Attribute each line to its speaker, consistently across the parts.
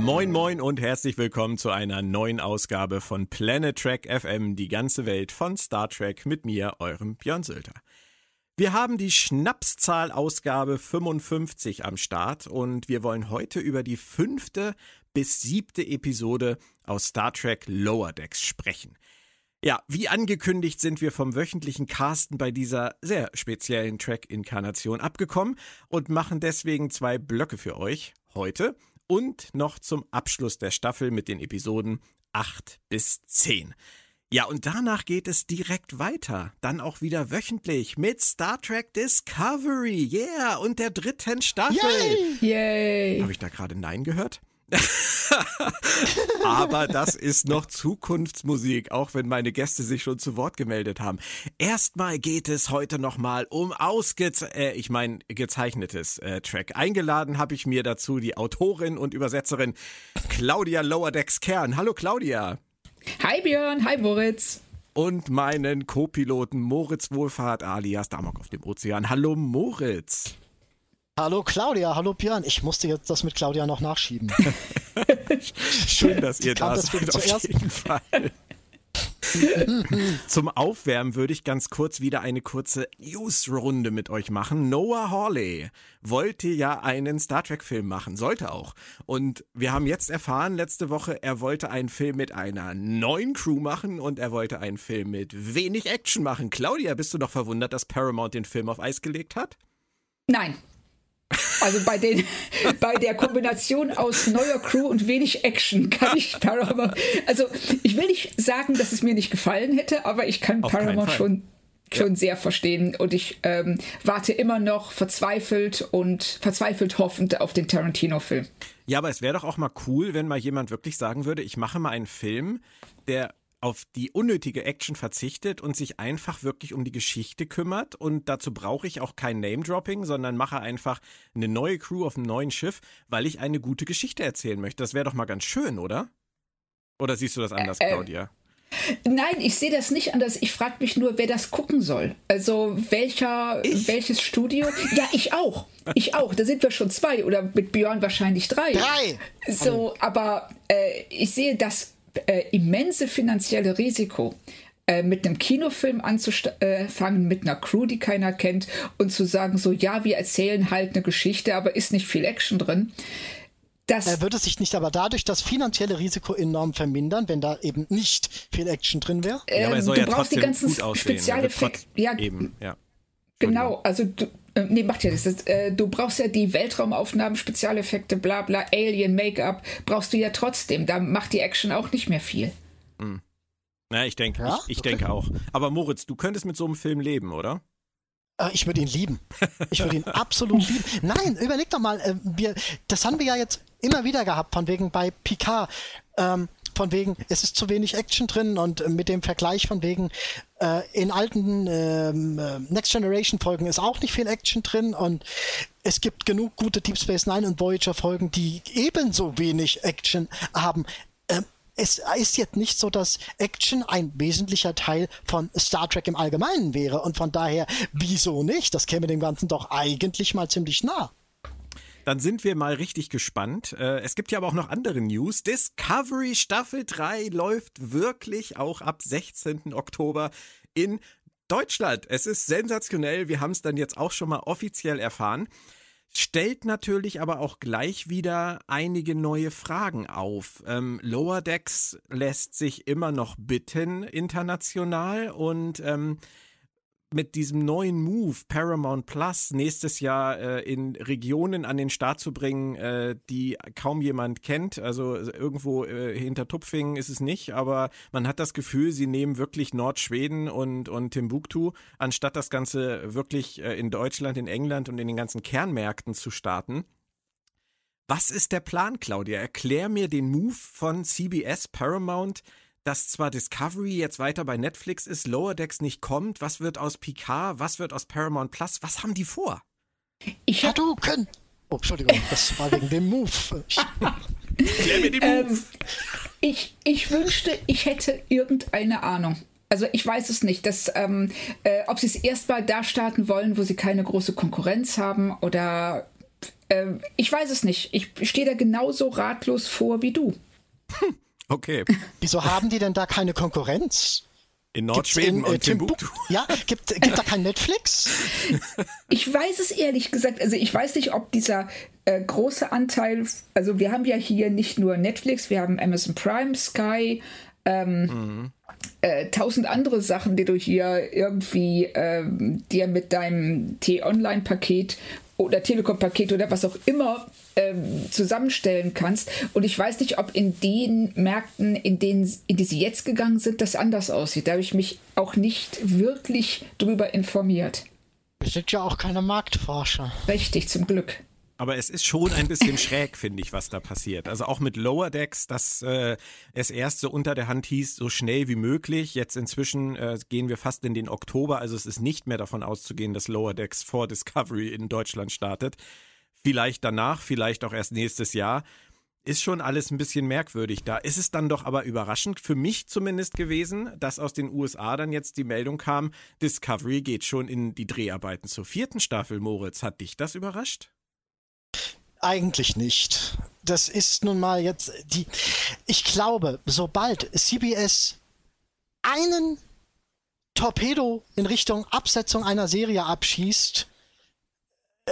Speaker 1: Moin moin und herzlich willkommen zu einer neuen Ausgabe von Planet Trek FM, die ganze Welt von Star Trek mit mir, eurem Björn Sülter. Wir haben die Schnapszahl-Ausgabe 55 am Start und wir wollen heute über die fünfte bis siebte Episode aus Star Trek Lower Decks sprechen. Ja, wie angekündigt sind wir vom wöchentlichen Casten bei dieser sehr speziellen Track-Inkarnation abgekommen und machen deswegen zwei Blöcke für euch heute und noch zum Abschluss der Staffel mit den Episoden 8 bis 10. Ja, und danach geht es direkt weiter. Dann auch wieder wöchentlich mit Star Trek Discovery. Yeah, und der dritten Staffel.
Speaker 2: Yay! Yay.
Speaker 1: Habe ich da gerade Nein gehört? Aber das ist noch Zukunftsmusik, auch wenn meine Gäste sich schon zu Wort gemeldet haben. Erstmal geht es heute nochmal um ausgez äh, ich meine gezeichnetes äh, Track. Eingeladen habe ich mir dazu die Autorin und Übersetzerin Claudia Lowerdecks Kern. Hallo Claudia.
Speaker 2: Hi Björn, hi Moritz.
Speaker 1: Und meinen Co-Piloten Moritz Wohlfahrt alias Damok auf dem Ozean. Hallo Moritz.
Speaker 3: Hallo Claudia, hallo Björn. Ich musste jetzt das mit Claudia noch nachschieben.
Speaker 1: Schön, dass ihr da seid, auf zuerst. jeden Fall. Zum Aufwärmen würde ich ganz kurz wieder eine kurze News-Runde mit euch machen. Noah Hawley wollte ja einen Star Trek-Film machen, sollte auch. Und wir haben jetzt erfahren, letzte Woche, er wollte einen Film mit einer neuen Crew machen und er wollte einen Film mit wenig Action machen. Claudia, bist du noch verwundert, dass Paramount den Film auf Eis gelegt hat?
Speaker 2: Nein, also bei, den, bei der Kombination aus neuer Crew und wenig Action kann ich Paramount. Also ich will nicht sagen, dass es mir nicht gefallen hätte, aber ich kann Auf Paramount schon, schon ja. sehr verstehen und ich ähm, warte immer noch verzweifelt und verzweifelt hoffend auf den Tarantino-Film.
Speaker 1: Ja, aber es wäre doch auch mal cool, wenn mal jemand wirklich sagen würde, ich mache mal einen Film, der auf die unnötige Action verzichtet und sich einfach wirklich um die Geschichte kümmert. Und dazu brauche ich auch kein Name-Dropping, sondern mache einfach eine neue Crew auf einem neuen Schiff, weil ich eine gute Geschichte erzählen möchte. Das wäre doch mal ganz schön, oder? Oder siehst du das anders, äh, äh Claudia?
Speaker 2: Nein, ich sehe das nicht anders. Ich frage mich nur, wer das gucken soll. Also welcher, ich? welches Studio? Ja, ich auch. Ich auch. Da sind wir schon zwei oder mit Björn wahrscheinlich drei.
Speaker 3: Drei.
Speaker 2: So, aber äh, ich sehe das äh, immense finanzielle Risiko, äh, mit einem Kinofilm anzufangen, mit einer Crew, die keiner kennt, und zu sagen, so ja, wir erzählen halt eine Geschichte, aber ist nicht viel Action drin.
Speaker 3: Das er würde sich nicht aber dadurch das finanzielle Risiko enorm vermindern, wenn da eben nicht viel Action drin wäre?
Speaker 1: Ja, aber er soll du ja brauchst die ganzen Spezialeffekte.
Speaker 2: Ja, eben, ja. Genau, also du, äh, nee, macht ja das. Äh, du brauchst ja die Weltraumaufnahmen, Spezialeffekte, bla bla, Alien, Make-up, brauchst du ja trotzdem. Da macht die Action auch nicht mehr viel.
Speaker 1: Hm. Na, ich denke, ja? ich, ich denke auch. Aber Moritz, du könntest mit so einem Film leben, oder?
Speaker 3: Äh, ich würde ihn lieben. Ich würde ihn absolut lieben. Nein, überleg doch mal, äh, wir, das haben wir ja jetzt immer wieder gehabt, von wegen bei Picard. Ähm, von wegen, es ist zu wenig Action drin und äh, mit dem Vergleich von wegen, äh, in alten ähm, äh, Next Generation Folgen ist auch nicht viel Action drin und es gibt genug gute Deep Space Nine und Voyager Folgen, die ebenso wenig Action haben. Ähm, es ist jetzt nicht so, dass Action ein wesentlicher Teil von Star Trek im Allgemeinen wäre und von daher, wieso nicht? Das käme dem Ganzen doch eigentlich mal ziemlich nah.
Speaker 1: Dann sind wir mal richtig gespannt. Äh, es gibt ja aber auch noch andere News. Discovery Staffel 3 läuft wirklich auch ab 16. Oktober in Deutschland. Es ist sensationell. Wir haben es dann jetzt auch schon mal offiziell erfahren. Stellt natürlich aber auch gleich wieder einige neue Fragen auf. Ähm, Lower Decks lässt sich immer noch bitten international und ähm, mit diesem neuen Move Paramount Plus nächstes Jahr äh, in Regionen an den Start zu bringen, äh, die kaum jemand kennt. Also irgendwo äh, hinter Tupfingen ist es nicht, aber man hat das Gefühl, sie nehmen wirklich Nordschweden und, und Timbuktu, anstatt das Ganze wirklich äh, in Deutschland, in England und in den ganzen Kernmärkten zu starten. Was ist der Plan, Claudia? Erklär mir den Move von CBS Paramount dass zwar Discovery jetzt weiter bei Netflix ist, Lower Decks nicht kommt. Was wird aus Picard? Was wird aus Paramount Plus? Was haben die vor?
Speaker 3: Ich Hadouken! Oh, Entschuldigung, das war wegen dem Move.
Speaker 2: Mir den Move. Ähm, ich, ich wünschte, ich hätte irgendeine Ahnung. Also ich weiß es nicht, dass, ähm, äh, ob sie es erstmal da starten wollen, wo sie keine große Konkurrenz haben oder äh, ich weiß es nicht. Ich stehe da genauso ratlos vor wie du.
Speaker 1: Okay.
Speaker 3: Wieso haben die denn da keine Konkurrenz?
Speaker 1: In Nordschweden in, äh, und Timbuktu.
Speaker 3: Ja, gibt, gibt da kein Netflix?
Speaker 2: Ich weiß es ehrlich gesagt. Also ich weiß nicht, ob dieser äh, große Anteil, also wir haben ja hier nicht nur Netflix, wir haben Amazon Prime, Sky, ähm, mhm. äh, tausend andere Sachen, die du hier irgendwie ähm, dir mit deinem T-Online-Paket oder Telekom-Paket oder was auch immer ähm, zusammenstellen kannst. Und ich weiß nicht, ob in den Märkten, in denen in die sie jetzt gegangen sind, das anders aussieht. Da habe ich mich auch nicht wirklich drüber informiert.
Speaker 3: Wir sind ja auch keine Marktforscher.
Speaker 2: Richtig, zum Glück.
Speaker 1: Aber es ist schon ein bisschen schräg, finde ich, was da passiert. Also auch mit Lower Decks, dass äh, es erst so unter der Hand hieß, so schnell wie möglich. Jetzt inzwischen äh, gehen wir fast in den Oktober. Also es ist nicht mehr davon auszugehen, dass Lower Decks vor Discovery in Deutschland startet. Vielleicht danach, vielleicht auch erst nächstes Jahr. Ist schon alles ein bisschen merkwürdig da. Ist es dann doch aber überraschend, für mich zumindest gewesen, dass aus den USA dann jetzt die Meldung kam, Discovery geht schon in die Dreharbeiten zur vierten Staffel, Moritz. Hat dich das überrascht?
Speaker 3: Eigentlich nicht. Das ist nun mal jetzt die. Ich glaube, sobald CBS einen Torpedo in Richtung Absetzung einer Serie abschießt,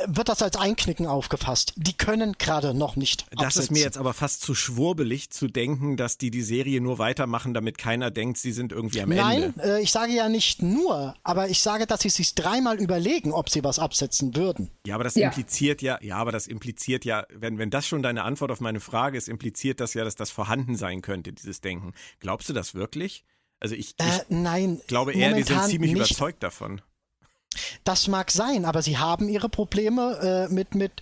Speaker 3: wird das als Einknicken aufgefasst. Die können gerade noch nicht.
Speaker 1: Das
Speaker 3: absetzen.
Speaker 1: ist mir jetzt aber fast zu schwurbelig zu denken, dass die die Serie nur weitermachen, damit keiner denkt, sie sind irgendwie am
Speaker 3: Nein,
Speaker 1: Ende.
Speaker 3: Nein, äh, ich sage ja nicht nur, aber ich sage, dass sie sich dreimal überlegen, ob sie was absetzen würden.
Speaker 1: Ja, aber das ja. impliziert ja, ja, aber das impliziert ja, wenn, wenn das schon deine Antwort auf meine Frage ist, impliziert das ja, dass das vorhanden sein könnte, dieses Denken. Glaubst du das wirklich? Also ich, ich
Speaker 3: äh, nein,
Speaker 1: glaube eher, die sind ziemlich nicht. überzeugt davon.
Speaker 3: Das mag sein, aber sie haben ihre Probleme äh, mit, mit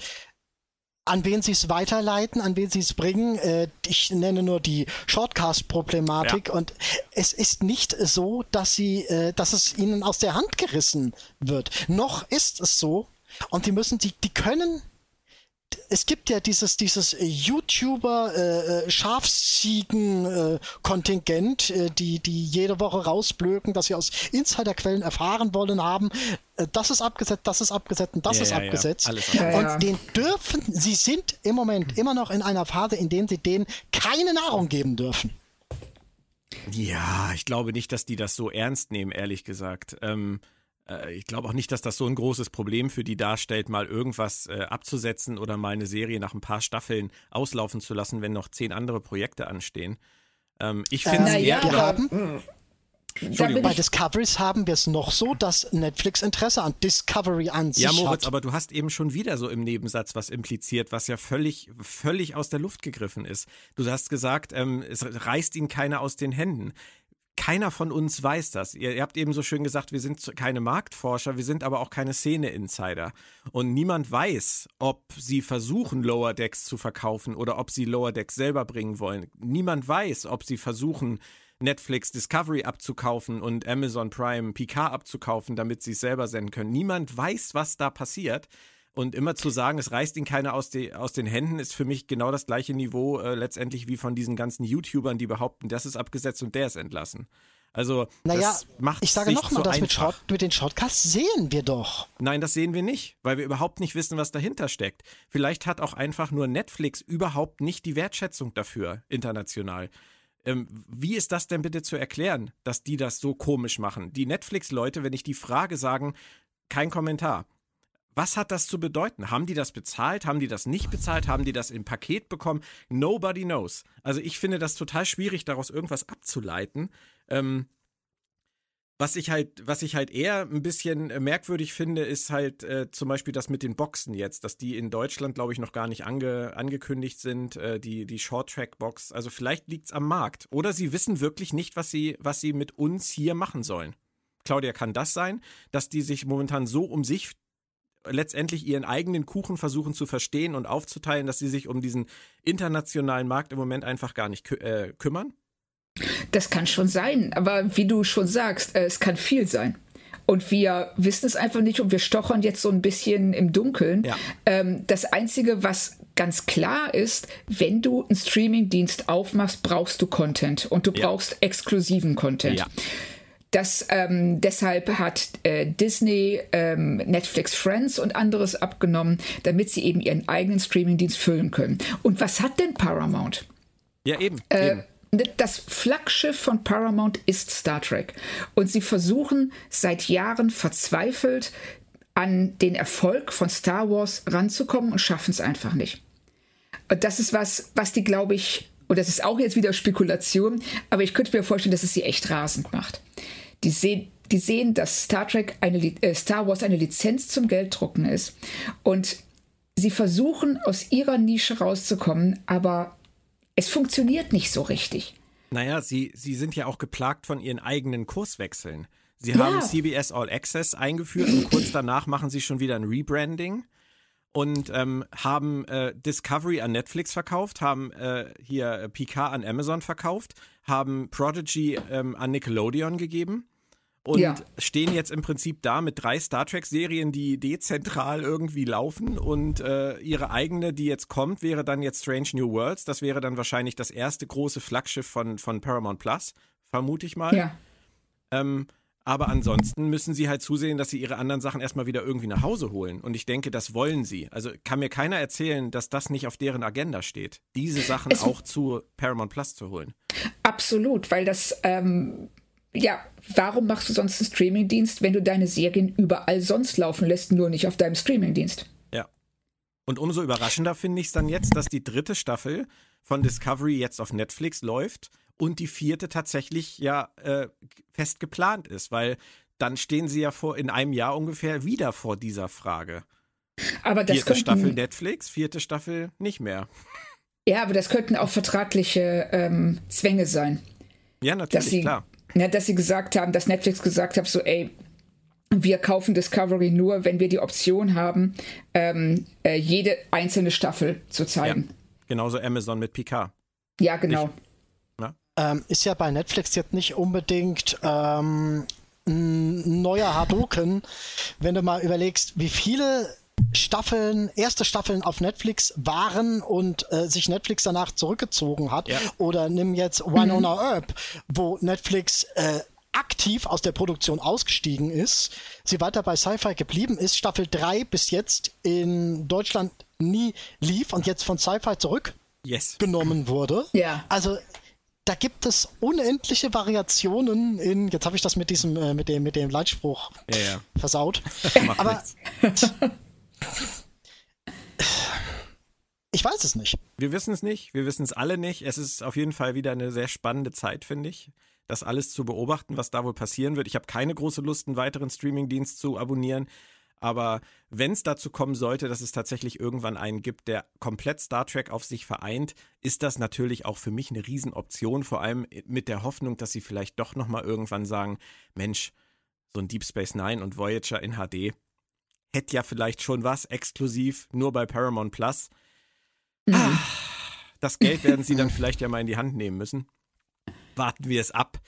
Speaker 3: an wen sie es weiterleiten, an wen sie es bringen. Äh, ich nenne nur die Shortcast-Problematik ja. und es ist nicht so, dass sie, äh, dass es ihnen aus der Hand gerissen wird. Noch ist es so und die müssen, die, die können es gibt ja dieses, dieses YouTuber äh, äh Schafsziegen-Kontingent, äh, die, die jede Woche rausblöken, dass sie aus Insiderquellen erfahren wollen haben, äh, das ist abgesetzt, das ist abgesetzt und das ja, ist ja, abgesetzt. Ja. Und den dürfen, sie sind im Moment immer noch in einer Phase, in der sie denen keine Nahrung geben dürfen.
Speaker 1: Ja, ich glaube nicht, dass die das so ernst nehmen, ehrlich gesagt. Ähm, äh, ich glaube auch nicht, dass das so ein großes Problem für die darstellt, mal irgendwas äh, abzusetzen oder mal eine Serie nach ein paar Staffeln auslaufen zu lassen, wenn noch zehn andere Projekte anstehen. Ähm, ich finde
Speaker 3: äh, es eher. Wir haben, bei Discoveries haben wir es noch so, dass Netflix Interesse an Discovery an sich
Speaker 1: hat. Ja, Moritz,
Speaker 3: hat.
Speaker 1: aber du hast eben schon wieder so im Nebensatz was impliziert, was ja völlig, völlig aus der Luft gegriffen ist. Du hast gesagt, ähm, es reißt ihn keiner aus den Händen keiner von uns weiß das. Ihr, ihr, habt eben so schön gesagt, wir sind keine Marktforscher, wir sind aber auch keine Szene-Insider. Und niemand weiß, ob sie versuchen, Lower Decks zu verkaufen oder ob sie Lower Decks selber bringen wollen. Niemand weiß, ob sie versuchen, Netflix Discovery abzukaufen und Amazon Prime PK abzukaufen, damit sie es selber senden können. Niemand weiß, was da passiert. Und immer zu sagen, es reißt ihn keiner aus, die, aus den Händen, ist für mich genau das gleiche Niveau äh, letztendlich wie von diesen ganzen YouTubern, die behaupten, das ist abgesetzt und der ist entlassen. Also, naja, das macht
Speaker 3: ich sage nochmal, so das mit, Short, mit den Shortcasts sehen wir doch.
Speaker 1: Nein, das sehen wir nicht, weil wir überhaupt nicht wissen, was dahinter steckt. Vielleicht hat auch einfach nur Netflix überhaupt nicht die Wertschätzung dafür, international. Ähm, wie ist das denn bitte zu erklären, dass die das so komisch machen? Die Netflix-Leute, wenn ich die Frage sagen, kein Kommentar. Was hat das zu bedeuten? Haben die das bezahlt? Haben die das nicht bezahlt? Haben die das im Paket bekommen? Nobody knows. Also ich finde das total schwierig, daraus irgendwas abzuleiten. Ähm, was ich halt, was ich halt eher ein bisschen merkwürdig finde, ist halt äh, zum Beispiel das mit den Boxen jetzt, dass die in Deutschland, glaube ich, noch gar nicht ange, angekündigt sind, äh, die, die Short-Track-Box. Also vielleicht liegt es am Markt. Oder sie wissen wirklich nicht, was sie, was sie mit uns hier machen sollen. Claudia, kann das sein, dass die sich momentan so um sich letztendlich ihren eigenen Kuchen versuchen zu verstehen und aufzuteilen, dass sie sich um diesen internationalen Markt im Moment einfach gar nicht kü äh, kümmern?
Speaker 2: Das kann schon sein, aber wie du schon sagst, äh, es kann viel sein. Und wir wissen es einfach nicht und wir stochern jetzt so ein bisschen im Dunkeln. Ja. Ähm, das Einzige, was ganz klar ist, wenn du einen Streamingdienst aufmachst, brauchst du Content und du ja. brauchst exklusiven Content. Ja Das, ähm, deshalb hat äh, Disney ähm, Netflix Friends und anderes abgenommen, damit sie eben ihren eigenen Streamingdienst füllen können. Und was hat denn Paramount?
Speaker 1: Ja, eben.
Speaker 2: Äh,
Speaker 1: eben.
Speaker 2: Das Flaggschiff von Paramount ist Star Trek. Und sie versuchen seit Jahren verzweifelt an den Erfolg von Star Wars ranzukommen und schaffen es einfach nicht. Und das ist was, was die, glaube ich, und das ist auch jetzt wieder Spekulation, aber ich könnte mir vorstellen, dass es sie echt rasend macht. Die sehen, die sehen, dass Star Trek eine, äh, Star Wars eine Lizenz zum Gelddrucken ist und sie versuchen aus ihrer Nische rauszukommen, aber es funktioniert nicht so richtig.
Speaker 1: Naja, sie, sie sind ja auch geplagt von ihren eigenen Kurswechseln. Sie ja. haben CBS All Access eingeführt und kurz danach machen sie schon wieder ein Rebranding und ähm, haben äh, Discovery an Netflix verkauft, haben äh, hier äh, Picard an Amazon verkauft, haben Prodigy ähm, an Nickelodeon gegeben und ja. stehen jetzt im Prinzip da mit drei Star Trek-Serien, die dezentral irgendwie laufen und äh, ihre eigene, die jetzt kommt, wäre dann jetzt Strange New Worlds. Das wäre dann wahrscheinlich das erste große Flaggschiff von, von Paramount Plus, vermute ich mal. Ja. Ähm, aber ansonsten müssen sie halt zusehen, dass sie ihre anderen Sachen erstmal wieder irgendwie nach Hause holen. Und ich denke, das wollen sie. Also kann mir keiner erzählen, dass das nicht auf deren Agenda steht, diese Sachen es auch zu Paramount Plus zu holen.
Speaker 2: Absolut, weil das, ähm, ja, warum machst du sonst einen Streamingdienst, wenn du deine Serien überall sonst laufen lässt, nur nicht auf deinem Streamingdienst?
Speaker 1: Ja. Und umso überraschender finde ich es dann jetzt, dass die dritte Staffel von Discovery jetzt auf Netflix läuft und die vierte tatsächlich ja äh, fest geplant ist, weil dann stehen sie ja vor in einem Jahr ungefähr wieder vor dieser Frage.
Speaker 2: Aber das
Speaker 1: vierte Staffel Netflix, vierte Staffel nicht mehr.
Speaker 2: Ja, aber das könnten auch vertragliche ähm, Zwänge sein.
Speaker 1: Ja, natürlich,
Speaker 2: sie,
Speaker 1: klar.
Speaker 2: Ja, dass sie gesagt haben, dass Netflix gesagt hat, so, ey, wir kaufen Discovery nur, wenn wir die Option haben, ähm, äh, jede einzelne Staffel zu zeigen.
Speaker 1: Ja, genauso Amazon mit Picard.
Speaker 2: Ja, genau. Nicht,
Speaker 3: ähm, ist ja bei Netflix jetzt nicht unbedingt ähm, ein neuer Hadoken, wenn du mal überlegst, wie viele Staffeln, erste Staffeln auf Netflix waren und äh, sich Netflix danach zurückgezogen hat. Ja. Oder nimm jetzt Winona mhm. Earp, wo Netflix äh, aktiv aus der Produktion ausgestiegen ist, sie weiter bei Sci-Fi geblieben ist, Staffel 3 bis jetzt in Deutschland nie lief und jetzt von Sci-Fi zurückgenommen yes. wurde.
Speaker 2: Ja.
Speaker 3: Also da gibt es unendliche Variationen in, jetzt habe ich das mit diesem, äh, mit dem, mit dem Leitspruch
Speaker 1: ja, ja.
Speaker 3: versaut. Aber ich weiß es nicht.
Speaker 1: Wir wissen es nicht, wir wissen es alle nicht. Es ist auf jeden Fall wieder eine sehr spannende Zeit, finde ich, das alles zu beobachten, was da wohl passieren wird. Ich habe keine große Lust, einen weiteren Streamingdienst zu abonnieren. Aber wenn es dazu kommen sollte, dass es tatsächlich irgendwann einen gibt, der komplett Star Trek auf sich vereint, ist das natürlich auch für mich eine Riesenoption, vor allem mit der Hoffnung, dass sie vielleicht doch nochmal irgendwann sagen, Mensch, so ein Deep Space Nine und Voyager in HD hätte ja vielleicht schon was exklusiv nur bei Paramount Plus. Mhm. Ah, das Geld werden sie dann vielleicht ja mal in die Hand nehmen müssen. Warten wir es ab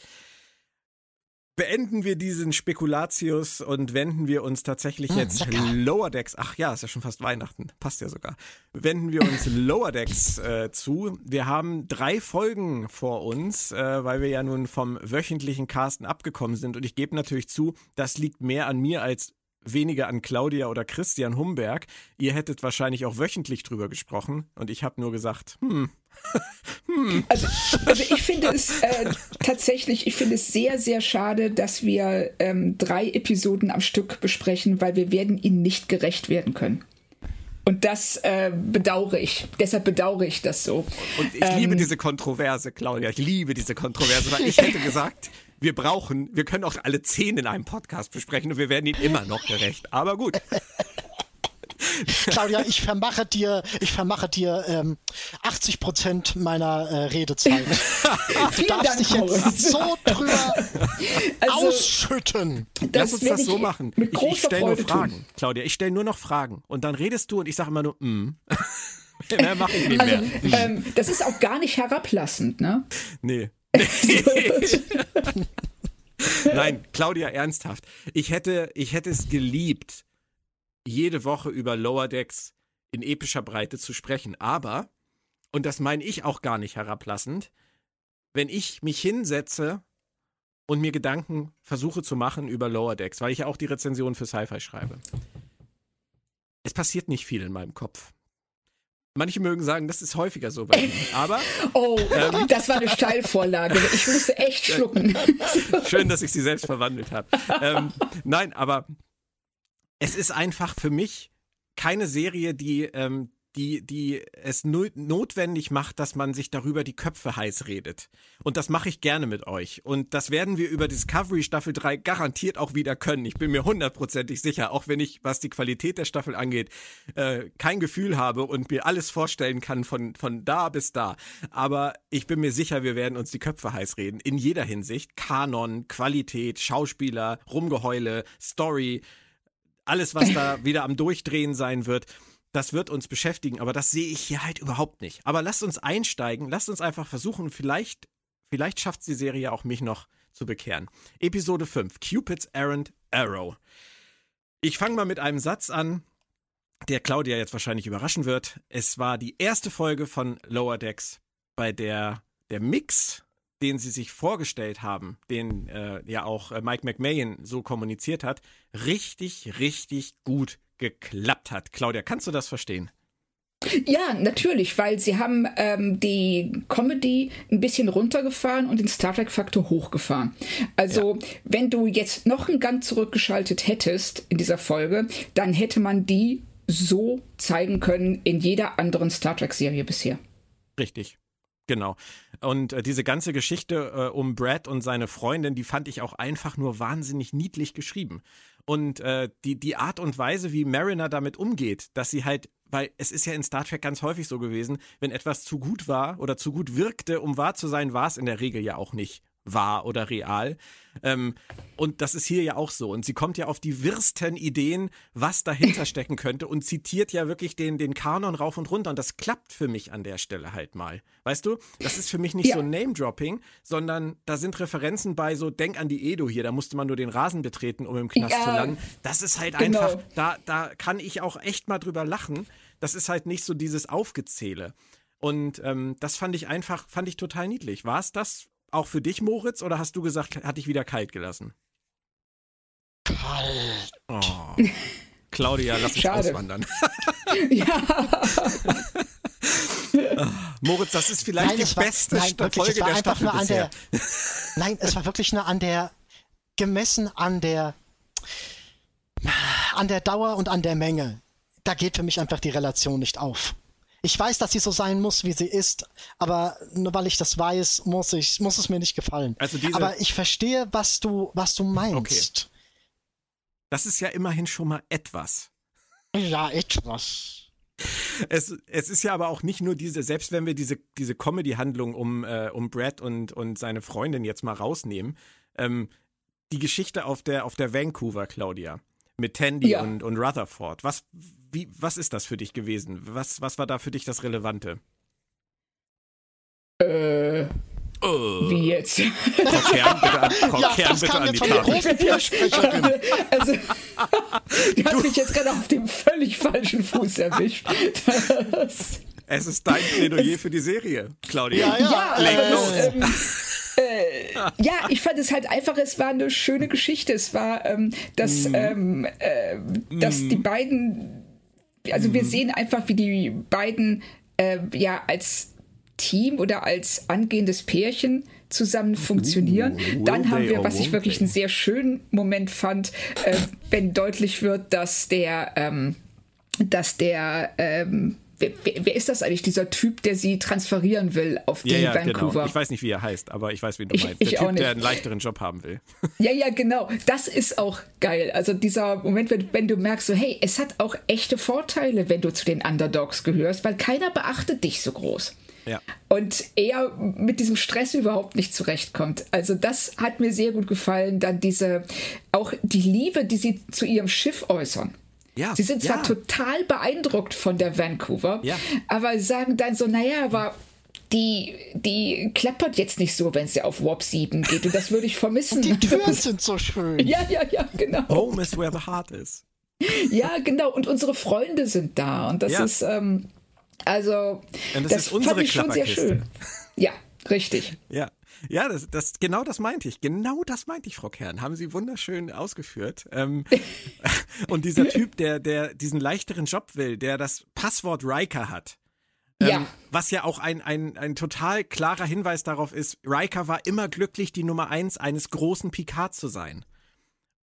Speaker 1: beenden wir diesen Spekulatius und wenden wir uns tatsächlich hm, jetzt Lower Decks. Ach ja, ist ja schon fast Weihnachten. Passt ja sogar. Wenden wir uns Lower Decks äh, zu. Wir haben drei Folgen vor uns, äh, weil wir ja nun vom wöchentlichen Casten abgekommen sind. Und ich gebe natürlich zu, das liegt mehr an mir als weniger an Claudia oder Christian Humberg. Ihr hättet wahrscheinlich auch wöchentlich drüber gesprochen und ich habe nur gesagt, hm.
Speaker 2: hm. Also, also, ich finde es äh, tatsächlich, ich finde es sehr, sehr schade, dass wir ähm, drei Episoden am Stück besprechen, weil wir werden ihnen nicht gerecht werden können. Und das äh, bedauere ich. Deshalb bedauere ich das so.
Speaker 1: Und ich ähm, liebe diese Kontroverse, Claudia. Ich liebe diese Kontroverse, weil ich hätte gesagt, wir brauchen, wir können auch alle zehn in einem Podcast besprechen und wir werden ihnen immer noch gerecht. Aber gut.
Speaker 3: Claudia, ich vermache dir, ich vermache dir ähm, 80 Prozent meiner äh, Redezeit. du darfst dich jetzt so drüber also, ausschütten.
Speaker 1: Lass uns das so machen. ich, ich stelle nur Fragen, tun. Claudia. Ich stelle nur noch Fragen und dann redest du und ich sage immer nur, mm. Mehr mache ich nicht
Speaker 2: also, mehr. Ähm, das ist auch gar nicht herablassend, ne?
Speaker 1: Nee. Nein, Claudia, ernsthaft. Ich hätte, ich hätte es geliebt, jede Woche über Lower Decks in epischer Breite zu sprechen. Aber, und das meine ich auch gar nicht herablassend, wenn ich mich hinsetze und mir Gedanken versuche zu machen über Lower Decks, weil ich ja auch die Rezension für Sci-Fi schreibe. Es passiert nicht viel in meinem Kopf. Manche mögen sagen, das ist häufiger so bei mir. Aber.
Speaker 2: Oh, ähm, das war eine Steilvorlage. Ich musste echt schlucken.
Speaker 1: Schön, dass ich sie selbst verwandelt habe. Ähm, nein, aber es ist einfach für mich keine Serie, die, ähm, die, die es notwendig macht, dass man sich darüber die Köpfe heiß redet. Und das mache ich gerne mit euch. Und das werden wir über Discovery Staffel 3 garantiert auch wieder können. Ich bin mir hundertprozentig sicher, auch wenn ich, was die Qualität der Staffel angeht, äh, kein Gefühl habe und mir alles vorstellen kann von, von da bis da. Aber ich bin mir sicher, wir werden uns die Köpfe heiß reden. In jeder Hinsicht. Kanon, Qualität, Schauspieler, Rumgeheule, Story, alles, was da wieder am Durchdrehen sein wird das wird uns beschäftigen, aber das sehe ich hier halt überhaupt nicht. Aber lasst uns einsteigen, lasst uns einfach versuchen, vielleicht, vielleicht schafft die Serie auch mich noch zu bekehren. Episode 5, Cupid's Errand Arrow. Ich fange mal mit einem Satz an, der Claudia jetzt wahrscheinlich überraschen wird. Es war die erste Folge von Lower Decks, bei der der Mix, den sie sich vorgestellt haben, den äh, ja auch äh, Mike McMahon so kommuniziert hat, richtig, richtig gut geklappt hat. Claudia, kannst du das verstehen?
Speaker 2: Ja, natürlich, weil sie haben ähm, die Comedy ein bisschen runtergefahren und den Star Trek-Faktor hochgefahren. Also, ja. wenn du jetzt noch einen Gang zurückgeschaltet hättest in dieser Folge, dann hätte man die so zeigen können in jeder anderen Star Trek-Serie bisher.
Speaker 1: Richtig. Genau. Und äh, diese ganze Geschichte äh, um Brad und seine Freundin, die fand ich auch einfach nur wahnsinnig niedlich geschrieben. Und äh, die, die Art und Weise, wie Mariner damit umgeht, dass sie halt, weil es ist ja in Star Trek ganz häufig so gewesen, wenn etwas zu gut war oder zu gut wirkte, um wahr zu sein, war es in der Regel ja auch nicht wahr oder real. Ähm, und das ist hier ja auch so. Und sie kommt ja auf die wirsten Ideen, was dahinter stecken könnte und zitiert ja wirklich den, den Kanon rauf und runter. Und das klappt für mich an der Stelle halt mal. Weißt du, das ist für mich nicht ja. so Name-Dropping, sondern da sind Referenzen bei so, denk an die Edo hier, da musste man nur den Rasen betreten, um im Knast ja, zu landen. Das ist halt genau. einfach, da, da kann ich auch echt mal drüber lachen. Das ist halt nicht so dieses Aufgezähle. Und ähm, das fand ich einfach, fand ich total niedlich. War es das auch für dich, Moritz, oder hast du gesagt, hat dich wieder kalt gelassen?
Speaker 3: Kalt.
Speaker 1: Oh. Claudia, lass uns Schade. auswandern.
Speaker 2: ja.
Speaker 1: Moritz, das ist vielleicht nein, die war, beste nein, wirklich, Folge der Staffel bisher.
Speaker 3: Der, nein, es war wirklich nur an der, gemessen an der, an der Dauer und an der Menge. Da geht für mich einfach die Relation nicht auf. Ich weiß, dass sie so sein muss, wie sie ist, aber nur weil ich das weiß, muss ich, muss es mir nicht gefallen. Also diese aber ich verstehe, was du, was du meinst. Okay.
Speaker 1: Das ist ja immerhin schon mal etwas.
Speaker 3: Ja, etwas.
Speaker 1: Es, es ist ja aber auch nicht nur diese, selbst wenn wir diese, diese Comedy-Handlung um, äh, um Brad und, und seine Freundin jetzt mal rausnehmen, ähm, die Geschichte auf der, auf der Vancouver, Claudia, mit Tandy ja. und, und Rutherford. Was, wie, was ist das für dich gewesen? Was, was war da für dich das Relevante?
Speaker 2: Äh. Oh. Wie jetzt?
Speaker 1: Frau Kern, bitte an, Frau ja, Kern, bitte an die Tafel.
Speaker 2: also, du hast mich jetzt gerade auf dem völlig falschen Fuß erwischt. Das,
Speaker 1: es ist dein Plädoyer für die Serie, Claudia.
Speaker 2: Ja, ja. Leg los. Ähm, äh, ja, ich fand es halt einfach, es war eine schöne Geschichte. Es war, ähm, dass, mm. ähm, äh, dass mm. die beiden, also mm. wir mhm. sehen einfach, wie die beiden äh, ja als Team oder als angehendes Pärchen zusammen funktionieren. Uh, Dann haben wir, was ich wirklich einen sehr schönen Moment fand, äh, wenn deutlich wird, dass der, ähm, dass der ähm, Wer, wer, ist das eigentlich, dieser Typ, der sie transferieren will auf die ja, ja, genau. Vancouver?
Speaker 1: Genau. Ich weiß nicht, wie er heißt, aber ich weiß, wen du ich, meinst. Der Typ, der einen leichteren Job haben will.
Speaker 2: Ja, ja, genau. Das ist auch geil. Also dieser Moment, wenn, wenn du merkst, so, hey, es hat auch echte Vorteile, wenn du zu den Underdogs gehörst, weil keiner beachtet dich so groß.
Speaker 1: Ja.
Speaker 2: Und er mit diesem Stress überhaupt nicht zurechtkommt. Also das hat mir sehr gut gefallen. Dann diese, auch die Liebe, die sie zu ihrem Schiff äußern. Ja, sie sind zwar ja. total beeindruckt von der Vancouver, ja. aber sagen dann so, naja, aber die, die klappert jetzt nicht so, wenn sie auf Warp 7 geht. Und das würde ich vermissen. Und
Speaker 3: die Türen sind so schön.
Speaker 2: Ja, ja, ja, genau.
Speaker 1: Home is where the heart is.
Speaker 2: Ja, genau. Und unsere Freunde sind da. Und das ja. ist, ähm, also,
Speaker 1: und das, das ist unsere fand ich schon sehr schön.
Speaker 2: Ja, richtig.
Speaker 1: Ja. Ja, das, das, genau das meinte ich. Genau das meinte ich, Frau Kern. Haben Sie wunderschön ausgeführt. Ähm, und dieser Typ, der, der diesen leichteren Job will, der das Passwort Riker hat. Ähm, ja. Was ja auch ein, ein, ein total klarer Hinweis darauf ist, Riker war immer glücklich, die Nummer eins eines großen Picard zu sein.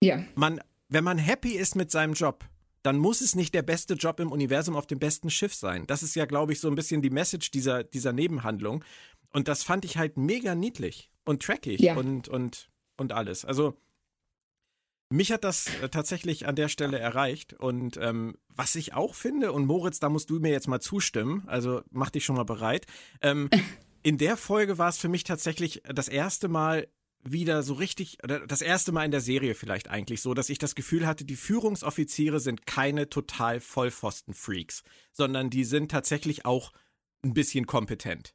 Speaker 2: Ja.
Speaker 1: Man, wenn man happy ist mit seinem Job, dann muss es nicht der beste Job im Universum auf dem besten Schiff sein. Das ist ja, glaube ich, so ein bisschen die Message dieser, dieser Nebenhandlung. Und das fand ich halt mega niedlich und trackig ja. und, und, und alles. Also, mich hat das äh, tatsächlich an der Stelle erreicht. Und ähm, was ich auch finde, und Moritz, da musst du mir jetzt mal zustimmen, also mach dich schon mal bereit. Ähm, in der Folge war es für mich tatsächlich das erste Mal wieder so richtig, das erste Mal in der Serie vielleicht eigentlich so, dass ich das Gefühl hatte, die Führungsoffiziere sind keine total Vollpfosten-Freaks, sondern die sind tatsächlich auch ein bisschen kompetent.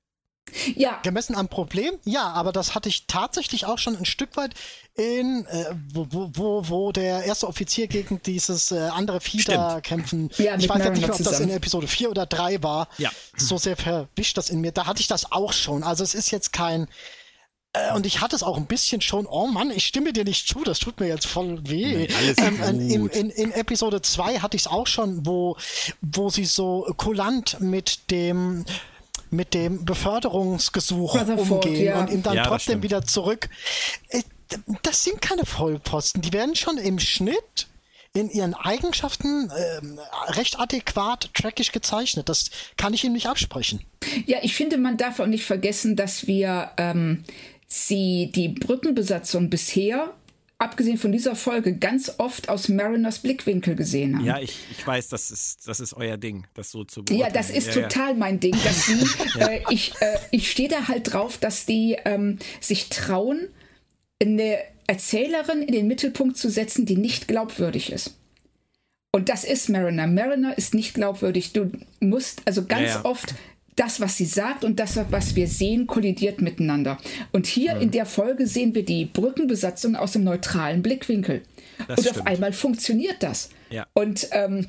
Speaker 3: Ja. Gemessen am Problem, ja, aber das hatte ich tatsächlich auch schon ein Stück weit in, äh, wo, wo, wo, der erste Offizier gegen dieses äh, andere Fieder kämpfen. Ja, ich weiß nicht, ob zusammen. das in Episode 4 oder 3 war.
Speaker 1: Ja.
Speaker 3: So sehr verwischt das in mir. Da hatte ich das auch schon. Also es ist jetzt kein, äh, und ich hatte es auch ein bisschen schon, oh Mann, ich stimme dir nicht zu, das tut mir jetzt voll weh.
Speaker 1: Nee, alles ähm,
Speaker 3: äh, in, in, in, Episode 2 hatte ich es auch schon, wo, wo sie so kulant mit dem mit dem Beförderungsgesuch Rutherford, umgehen ja. und ihm dann ja, trotzdem wieder zurück. Äh, das sind keine Vollposten. Die werden schon im Schnitt in ihren Eigenschaften ähm, recht adäquat trackig gezeichnet. Das kann ich ihm nicht absprechen.
Speaker 2: Ja, ich finde, man darf auch nicht vergessen, dass wir ähm, sie die Brückenbesatzung bisher abgesehen von dieser Folge, ganz oft aus Mariners Blickwinkel gesehen haben.
Speaker 1: Ja, ich, ich weiß, das ist, das ist euer Ding, das so zu
Speaker 2: beurteilen. Ja, das ist ja, total ja. mein Ding, dass sie, ja. äh, ich, äh, ich stehe da halt drauf, dass die ähm, sich trauen, eine Erzählerin in den Mittelpunkt zu setzen, die nicht glaubwürdig ist. Und das ist Mariner. Mariner ist nicht glaubwürdig. Du musst also ganz oft das, was sie sagt und das, was wir sehen, kollidiert miteinander. Und hier mhm. in der Folge sehen wir die Brückenbesatzung aus dem neutralen Blickwinkel. Das und stimmt. auf einmal funktioniert das.
Speaker 1: Ja.
Speaker 2: Und ähm,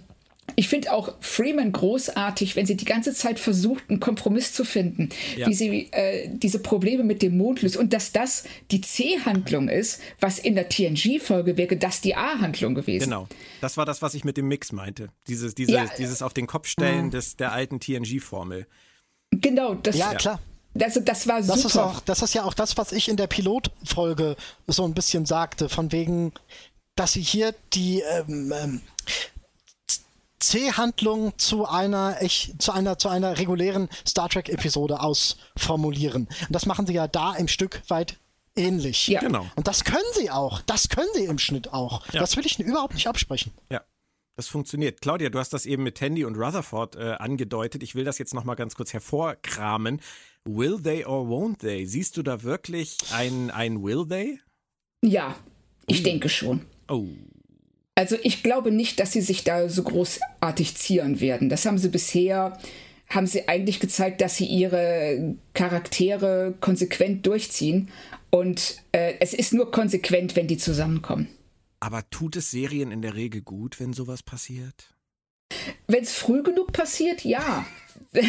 Speaker 2: ich finde auch Freeman großartig, wenn sie die ganze Zeit versucht, einen Kompromiss zu finden, ja. wie sie äh, diese Probleme mit dem Mond löst und dass das die C-Handlung ist, was in der TNG-Folge wäre, das die A-Handlung gewesen.
Speaker 1: Genau, das war das, was ich mit dem Mix meinte. Dieses, dieses, ja. dieses auf den Kopf stellen mhm. des, der alten TNG-Formel.
Speaker 2: Genau, das.
Speaker 3: Ja, klar.
Speaker 2: Also das war super.
Speaker 3: Das ist, auch, das ist ja auch das, was ich in der Pilotfolge so ein bisschen sagte, von wegen, dass sie hier die ähm, ähm, C-Handlung zu einer zu einer zu einer regulären Star Trek Episode ausformulieren. Und das machen sie ja da im Stück weit ähnlich.
Speaker 1: Ja. Genau.
Speaker 3: Und das können sie auch. Das können sie im Schnitt auch. Ja. Das will ich überhaupt nicht absprechen.
Speaker 1: Ja. Das funktioniert. Claudia, du hast das eben mit Tandy und Rutherford äh, angedeutet. Ich will das jetzt nochmal ganz kurz hervorkramen. Will they or won't they? Siehst du da wirklich ein, ein Will they?
Speaker 2: Ja, ich oh. denke schon.
Speaker 1: Oh.
Speaker 2: Also ich glaube nicht, dass sie sich da so großartig zieren werden. Das haben sie bisher, haben sie eigentlich gezeigt, dass sie ihre Charaktere konsequent durchziehen. Und äh, es ist nur konsequent, wenn die zusammenkommen.
Speaker 1: Aber tut es Serien in der Regel gut, wenn sowas passiert?
Speaker 2: Wenn es früh genug passiert, ja.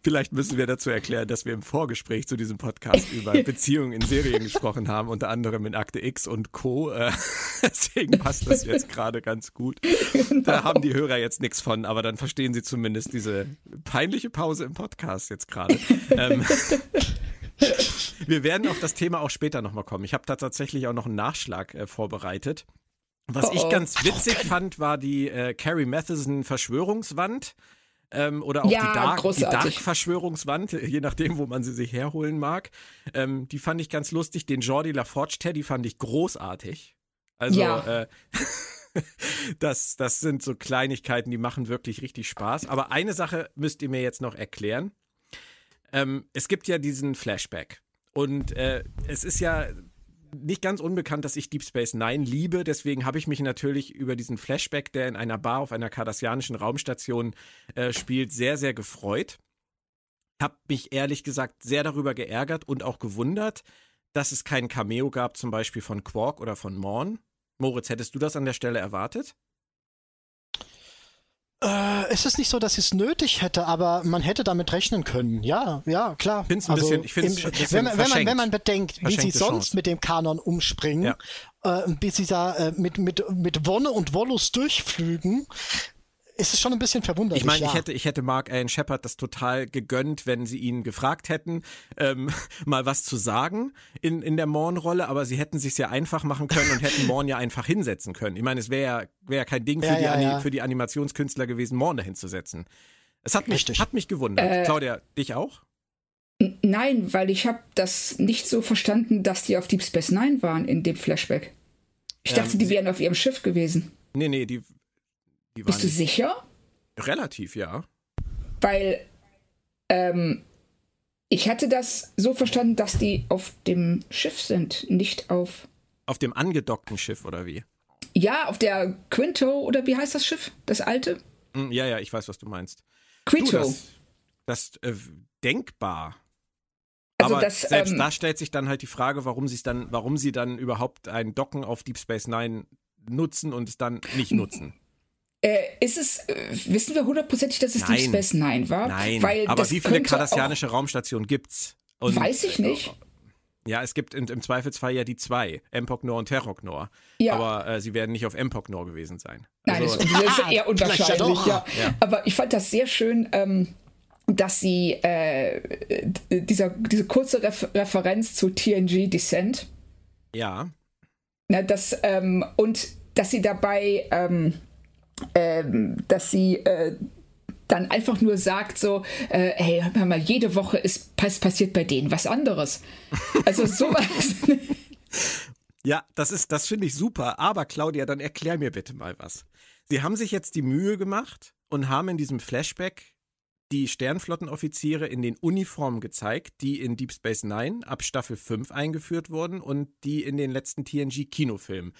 Speaker 1: Vielleicht müssen wir dazu erklären, dass wir im Vorgespräch zu diesem Podcast über Beziehungen in Serien gesprochen haben, unter anderem in Akte X und Co. Äh, deswegen passt das jetzt gerade ganz gut. Genau. Da haben die Hörer jetzt nichts von, aber dann verstehen sie zumindest diese peinliche Pause im Podcast jetzt gerade. Wir werden auf das Thema auch später nochmal kommen. Ich habe da tatsächlich auch noch einen Nachschlag äh, vorbereitet. Was oh, oh. ich ganz witzig fand, war die äh, Carrie Matheson Verschwörungswand. Ähm, oder auch ja, die Dark, die Dark, Verschwörungswand, je nachdem, wo man sie sich herholen mag. Ähm, die fand ich ganz lustig. Den Jordi LaForge Teddy fand ich großartig. Also, ja. äh, das, das sind so Kleinigkeiten, die machen wirklich richtig Spaß. Aber eine Sache müsst ihr mir jetzt noch erklären. Ähm, es gibt ja diesen Flashback. Und äh, es ist ja nicht ganz unbekannt, dass ich Deep Space Nine liebe. Deswegen habe ich mich natürlich über diesen Flashback, der in einer Bar auf einer kardassianischen Raumstation äh, spielt, sehr, sehr gefreut. Habe mich ehrlich gesagt sehr darüber geärgert und auch gewundert, dass es kein Cameo gab, zum Beispiel von Quark oder von Morn. Moritz, hättest du das an der Stelle erwartet?
Speaker 3: Äh, es ist nicht so, dass sie es nötig hätte, aber man hätte damit rechnen können. Ja, ja, klar.
Speaker 1: Find's ein
Speaker 3: also,
Speaker 1: bisschen, ich finde es
Speaker 3: im, wenn, man, wenn, man, wenn man bedenkt, wie sie sonst
Speaker 1: Chance.
Speaker 3: mit dem Kanon umspringen,
Speaker 1: Ja.
Speaker 3: äh, wie sie da äh, mit, mit, mit Wonne und Wollust durchflügen, ist es schon ein bisschen verwunderlich.
Speaker 1: Ich meine,
Speaker 3: ja.
Speaker 1: ich hätte, ich hätte Mark Allen Shepard das total gegönnt, wenn sie ihn gefragt hätten, ähm, mal was zu sagen in, in der Morn-Rolle, aber sie hätten sich ja einfach machen können und hätten Morn ja einfach hinsetzen können. Ich meine, es wäre ja, wär ja kein Ding für,
Speaker 3: Ja,
Speaker 1: die,
Speaker 3: ja,
Speaker 1: für die Animationskünstler gewesen, Morn dahin zu setzen. Es hat mich,
Speaker 3: Richtig.
Speaker 1: hat mich gewundert.
Speaker 2: Äh,
Speaker 1: Claudia, dich auch?
Speaker 2: Nein, weil ich habe das nicht so verstanden, dass die auf Deep Space Nine waren in dem Flashback. Ich
Speaker 1: Ähm,
Speaker 2: dachte, die wären auf ihrem Schiff gewesen.
Speaker 1: Nee, nee, die,
Speaker 2: Bist du sicher?
Speaker 1: relativ, ja.
Speaker 2: Weil ähm, ich hatte das so verstanden, dass die auf dem Schiff sind, nicht auf.
Speaker 1: Auf dem angedockten Schiff oder wie?
Speaker 2: Ja, auf der Quinto oder wie heißt das Schiff? Das alte?
Speaker 1: Hm, Ja, ja, ich weiß, was du meinst. Du,
Speaker 2: Quito.
Speaker 1: das, das äh, denkbar.
Speaker 2: Also
Speaker 1: Aber
Speaker 2: das,
Speaker 1: selbst
Speaker 2: ähm,
Speaker 1: da stellt sich dann halt die Frage, warum sie es dann, warum sie dann überhaupt ein Docken auf Deep Space Nine nutzen und es dann nicht nutzen.
Speaker 2: Äh, ist es, äh, wissen wir hundertprozentig, dass es Deep
Speaker 1: Nein.
Speaker 2: Space Nine war?
Speaker 1: Nein,
Speaker 2: Weil
Speaker 1: aber
Speaker 2: das
Speaker 1: wie viele kardassianische Raumstationen gibt's? Und,
Speaker 2: Weiß ich nicht.
Speaker 1: Ja, es gibt im Zweifelsfall ja die zwei, Empok Nor und Terrok Nor.
Speaker 2: Ja.
Speaker 1: Aber äh, sie werden nicht auf Empok Nor gewesen sein.
Speaker 2: Nein,
Speaker 1: Also,
Speaker 2: das, das ist eher unwahrscheinlich, ja,
Speaker 1: Ja.
Speaker 2: Aber ich fand das sehr schön, ähm, dass sie äh, dieser, diese kurze Ref Referenz zu TNG Descent,
Speaker 1: ja,
Speaker 2: ne, dass, ähm, und dass sie dabei, ähm, ähm, dass sie äh, dann einfach nur sagt so, äh, hey, hör mal, jede Woche ist pass passiert bei denen was anderes. Also sowas.
Speaker 1: Ja, das ist, das finde ich super. Aber Claudia, dann erklär mir bitte mal was. Sie haben sich jetzt die Mühe gemacht und haben in diesem Flashback die Sternflottenoffiziere in den Uniformen gezeigt, die in Deep Space Nine ab Staffel 5 eingeführt wurden und die in den letzten TNG-Kinofilmen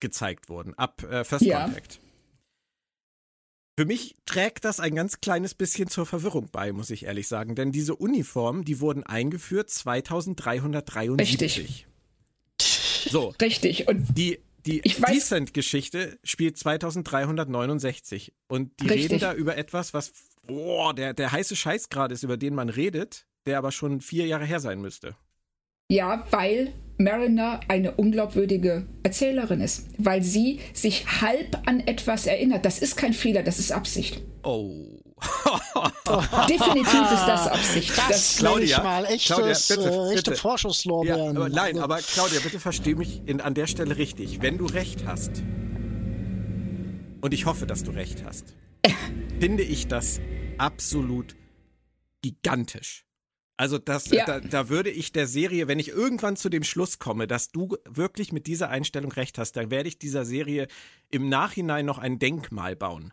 Speaker 1: gezeigt wurden, ab äh, First
Speaker 2: Ja.
Speaker 1: Contact. Für mich trägt das ein ganz kleines bisschen zur Verwirrung bei, muss ich ehrlich sagen. Denn diese Uniformen, die wurden eingeführt 2373.
Speaker 2: Richtig.
Speaker 1: So,
Speaker 2: Richtig. Und
Speaker 1: die, die Decent-Geschichte spielt 2369 und die
Speaker 2: Richtig.
Speaker 1: reden da über etwas, was boah, der, der heiße Scheiß gerade ist, über den man redet, der aber schon vier Jahre her sein müsste.
Speaker 2: Ja, weil Mariner eine unglaubwürdige Erzählerin ist. Weil sie sich halb an etwas erinnert. Das ist kein Fehler, das ist Absicht.
Speaker 1: Oh.
Speaker 2: Definitiv ist das Absicht.
Speaker 3: Das,
Speaker 2: Das,
Speaker 3: nenne ich
Speaker 1: Claudia,
Speaker 3: mal
Speaker 1: Claudia,
Speaker 3: echtes,
Speaker 1: bitte,
Speaker 3: äh, echte
Speaker 1: bitte. Ja, aber nein,
Speaker 3: Also,
Speaker 1: aber Claudia, bitte versteh mich in, an der Stelle richtig. Wenn du recht hast, und ich hoffe, dass du recht hast, finde ich das absolut gigantisch. Also das,
Speaker 2: Ja.
Speaker 1: da, da würde ich der Serie, wenn ich irgendwann zu dem Schluss komme, dass du wirklich mit dieser Einstellung recht hast, dann werde ich dieser Serie im Nachhinein noch ein Denkmal bauen.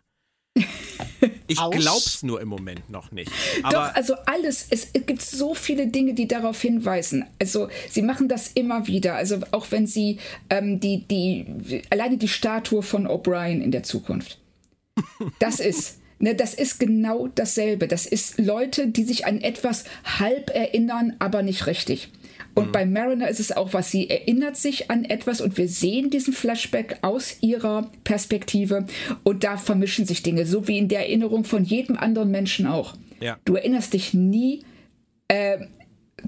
Speaker 1: Ich
Speaker 3: Aus-
Speaker 1: glaub's nur im Moment noch nicht.
Speaker 2: Doch, also alles, es, es gibt so viele Dinge, die darauf hinweisen. Also sie machen das immer wieder. Also auch wenn sie ähm, die, die, alleine die Statue von O'Brien in der Zukunft. Das ist, ne, das ist genau dasselbe. Das ist Leute, die sich an etwas halb erinnern, aber nicht richtig. Und bei Mariner ist es auch was, sie erinnert sich an etwas und wir sehen diesen Flashback aus ihrer Perspektive und da vermischen sich Dinge, so wie in der Erinnerung von jedem anderen Menschen auch.
Speaker 1: Ja.
Speaker 2: Du erinnerst dich nie äh,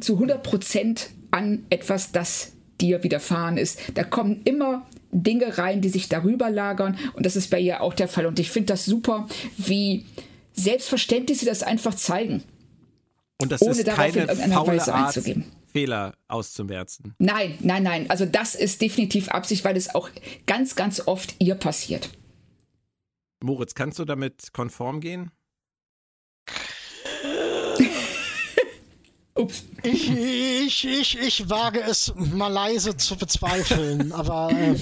Speaker 2: zu 100% an etwas, das dir widerfahren ist. Da kommen immer Dinge rein, die sich darüber lagern und das ist bei ihr auch der Fall. Und ich finde das super, wie selbstverständlich sie das einfach zeigen,
Speaker 1: und das
Speaker 2: ohne
Speaker 1: ist
Speaker 2: darauf in
Speaker 1: keine
Speaker 2: irgendeiner
Speaker 1: faule
Speaker 2: Weise
Speaker 1: Art,
Speaker 2: einzugeben.
Speaker 1: Fehler auszumerzen.
Speaker 2: Nein, nein, nein. Also das ist definitiv Absicht, weil es auch ganz, ganz oft ihr passiert.
Speaker 1: Moritz, kannst du damit konform gehen?
Speaker 2: Ups.
Speaker 3: Ich, ich, ich, ich wage es mal leise zu bezweifeln, aber äh,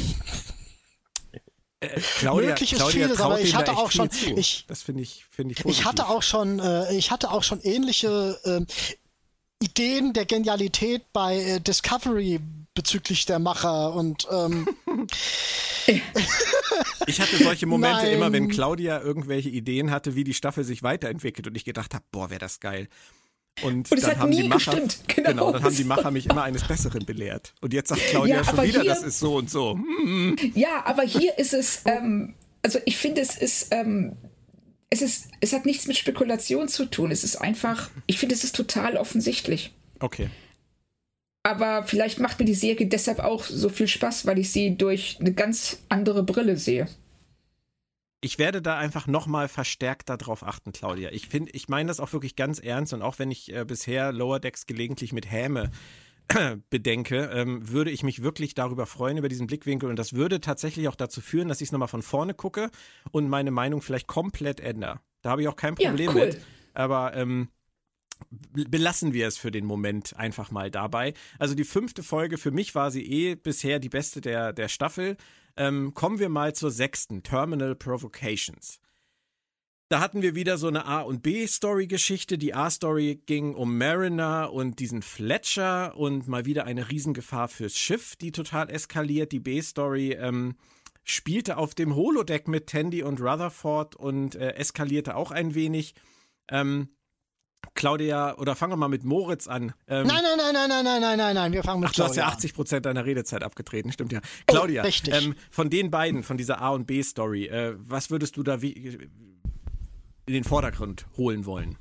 Speaker 1: Äh, Claudia,
Speaker 3: Möglich ist
Speaker 1: Claudia
Speaker 3: vieles, aber ich hatte auch schon- ich-
Speaker 1: das finde ich, finde ich
Speaker 3: ich hatte auch schon, äh, ich hatte auch schon ähnliche äh, Ideen der Genialität bei äh, Discovery bezüglich der Macher und ähm,
Speaker 1: Ich hatte solche Momente
Speaker 3: Nein.
Speaker 1: immer, wenn Claudia irgendwelche Ideen hatte, wie die Staffel sich weiterentwickelt und ich gedacht habe, boah, wäre das geil. Und,
Speaker 2: Und es
Speaker 1: dann
Speaker 2: hat
Speaker 1: haben die Macher,
Speaker 2: gestimmt. Genau.
Speaker 1: dann haben die Macher mich immer eines Besseren belehrt. Und jetzt sagt Claudia
Speaker 2: Ja,
Speaker 1: schon wieder,
Speaker 2: hier-
Speaker 1: das ist so und so. Hm,
Speaker 2: Ja, aber hier ist es, ähm, also ich finde, es ist, ähm, es ist, es hat nichts mit Spekulation zu tun. Es ist einfach, ich finde, es ist total offensichtlich.
Speaker 1: Okay.
Speaker 2: Aber vielleicht macht mir die Serie deshalb auch so viel Spaß, weil ich sie durch eine ganz andere Brille sehe.
Speaker 1: Ich werde da einfach nochmal verstärkt darauf achten, Claudia. Ich finde, ich meine das auch wirklich ganz ernst und auch wenn ich äh, bisher Lower Decks gelegentlich mit Häme bedenke, ähm, würde ich mich wirklich darüber freuen, über diesen Blickwinkel. Und das würde tatsächlich auch dazu führen, dass ich es nochmal von vorne gucke und meine Meinung vielleicht komplett ändere. Da habe ich auch kein Problem ja, cool. mit. Aber ähm, belassen wir es für den Moment einfach mal dabei. Also die fünfte Folge, für mich war sie eh bisher die beste der, der Staffel. Ähm, kommen wir mal zur sechsten, Terminal Provocations. Da hatten wir wieder so eine A- und B-Story-Geschichte. Die A-Story ging um Mariner und diesen Fletcher und mal wieder eine Riesengefahr fürs Schiff, die total eskaliert. Die B-Story ähm, spielte auf dem Holodeck mit Tandy und Rutherford und äh, eskalierte auch ein wenig. Ähm, Claudia, oder fangen wir mal mit Moritz an.
Speaker 3: Ähm, nein, nein, nein, nein, nein, nein, nein, nein, nein, wir fangen mit
Speaker 1: Ach, du hast ja 80 Prozent deiner Redezeit abgetreten, stimmt ja. Claudia, oh, ähm, von den beiden, von dieser A- und B-Story, äh, was würdest du da wie, in den Vordergrund holen wollen?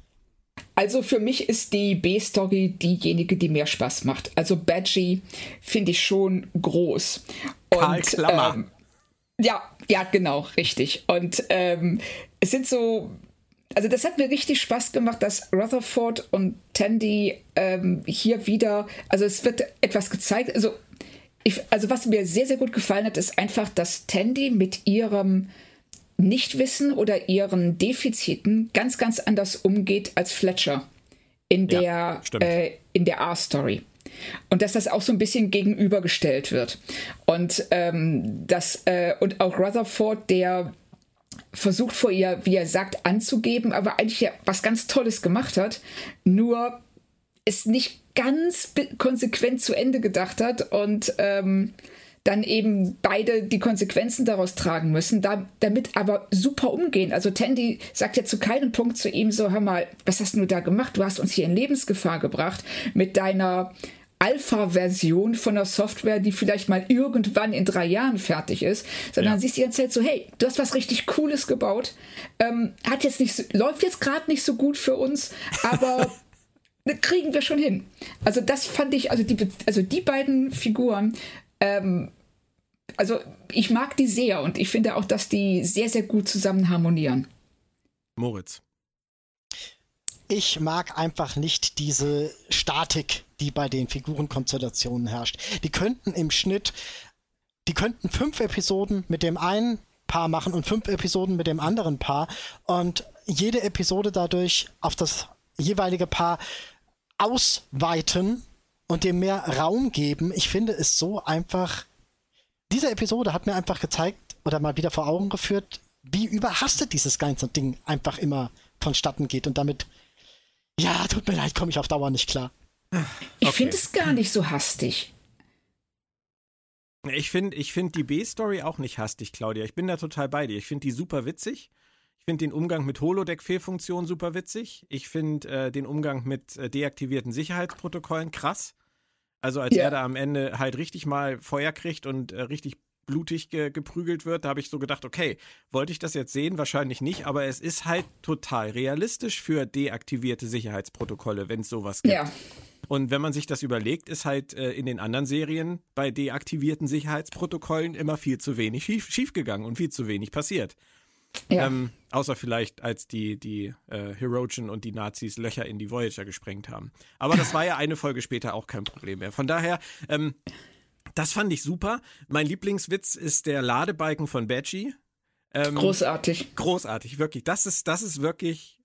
Speaker 2: Also für mich ist die B-Story diejenige, die mehr Spaß macht. Also Badgie finde ich schon groß.
Speaker 1: Und, Karl Klammer. Ähm,
Speaker 2: ja, ja, genau, richtig. Und ähm, es sind so also das hat mir richtig Spaß gemacht, dass Rutherford und Tandy ähm, hier wieder, also es wird etwas gezeigt, also ich, also was mir sehr, sehr gut gefallen hat, ist einfach, dass Tandy mit ihrem Nichtwissen oder ihren Defiziten ganz, ganz anders umgeht als Fletcher in der, ja, äh, in der R-Story. Und dass das auch so ein bisschen gegenübergestellt wird. Und ähm, das, äh, und auch Rutherford, der versucht vor ihr, wie er sagt, anzugeben, aber eigentlich ja was ganz Tolles gemacht hat, nur es nicht ganz konsequent zu Ende gedacht hat und ähm, dann eben beide die Konsequenzen daraus tragen müssen, da, damit aber super umgehen. Also Tandy sagt ja zu keinem Punkt zu ihm so, hör mal, was hast du da gemacht? Du hast uns hier in Lebensgefahr gebracht mit deiner Alpha-Version von der Software, die vielleicht mal irgendwann in drei Jahren fertig ist, sondern ja. siehst die ganze Zeit so, hey, du hast was richtig Cooles gebaut, ähm, hat jetzt nicht so, läuft jetzt gerade nicht so gut für uns, aber kriegen wir schon hin. Also das fand ich, also die, also die beiden Figuren, ähm, also ich mag die sehr und ich finde auch, dass die sehr, sehr gut zusammen harmonieren.
Speaker 1: Moritz.
Speaker 3: Ich mag einfach nicht diese Statik, die bei den Figurenkonstellationen herrscht. Die könnten im Schnitt, die könnten fünf Episoden mit dem einen Paar machen und fünf Episoden mit dem anderen Paar und jede Episode dadurch auf das jeweilige Paar ausweiten und dem mehr Raum geben. Ich finde es so einfach. Diese Episode hat mir einfach gezeigt oder mal wieder vor Augen geführt, wie überhastet dieses ganze Ding einfach immer vonstatten geht und damit, ja, tut mir leid, komme ich auf Dauer nicht klar.
Speaker 2: Ich okay. finde es gar nicht so hastig.
Speaker 1: Ich finde ich find die B-Story auch nicht hastig, Claudia. Ich bin da total bei dir. Ich finde die super witzig. Ich finde den Umgang mit Holodeck-Fehlfunktionen super witzig. Ich finde äh, den Umgang mit äh, deaktivierten Sicherheitsprotokollen krass. Also als yeah. er da am Ende halt richtig mal Feuer kriegt und äh, richtig blutig ge geprügelt wird, da habe ich so gedacht, okay, wollte ich das jetzt sehen? Wahrscheinlich nicht, aber es ist halt total realistisch für deaktivierte Sicherheitsprotokolle, wenn es sowas gibt. Ja. Und wenn man sich das überlegt, ist halt äh, in den anderen Serien bei deaktivierten Sicherheitsprotokollen immer viel zu wenig schief, schiefgegangen und viel zu wenig passiert. Ja. Ähm, außer vielleicht, als die, die äh, Hirogen und die Nazis Löcher in die Voyager gesprengt haben. Aber das war ja eine Folge später auch kein Problem mehr. Von daher, ähm, das fand ich super. Mein Lieblingswitz ist der Ladebalken von Badgie.
Speaker 2: Ähm, großartig.
Speaker 1: Großartig, wirklich. Das ist, das ist wirklich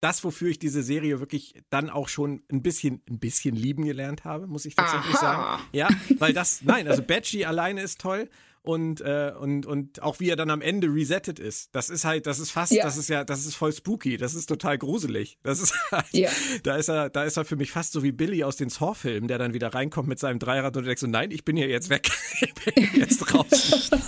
Speaker 1: das, wofür ich diese Serie wirklich dann auch schon ein bisschen, ein bisschen lieben gelernt habe, muss ich tatsächlich Aha. sagen. Ja, weil das, nein, also Badgie alleine ist toll und, äh, und, und auch wie er dann am Ende resettet ist. Das ist halt, das ist fast, ja. das ist ja, das ist voll spooky, das ist total gruselig. Das ist halt, ja. da ist er, da ist er für mich fast so wie Billy aus den Saw-Filmen, der dann wieder reinkommt mit seinem Dreirad und du denkst so, nein, ich bin hier jetzt weg. ich bin jetzt draußen.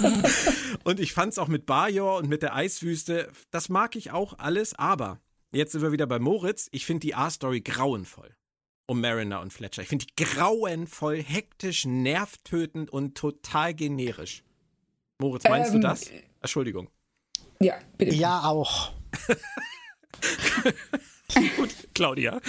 Speaker 1: und ich fand's auch mit Bajor und mit der Eiswüste, das mag ich auch alles, aber jetzt sind wir wieder bei Moritz. Ich finde die A-Story grauenvoll. Um Mariner und Fletcher. Ich finde die grauenvoll, hektisch, nervtötend und total generisch. Moritz, meinst ähm, du das? Entschuldigung.
Speaker 3: Ja, bitte. Ja, auch.
Speaker 1: Gut, Claudia.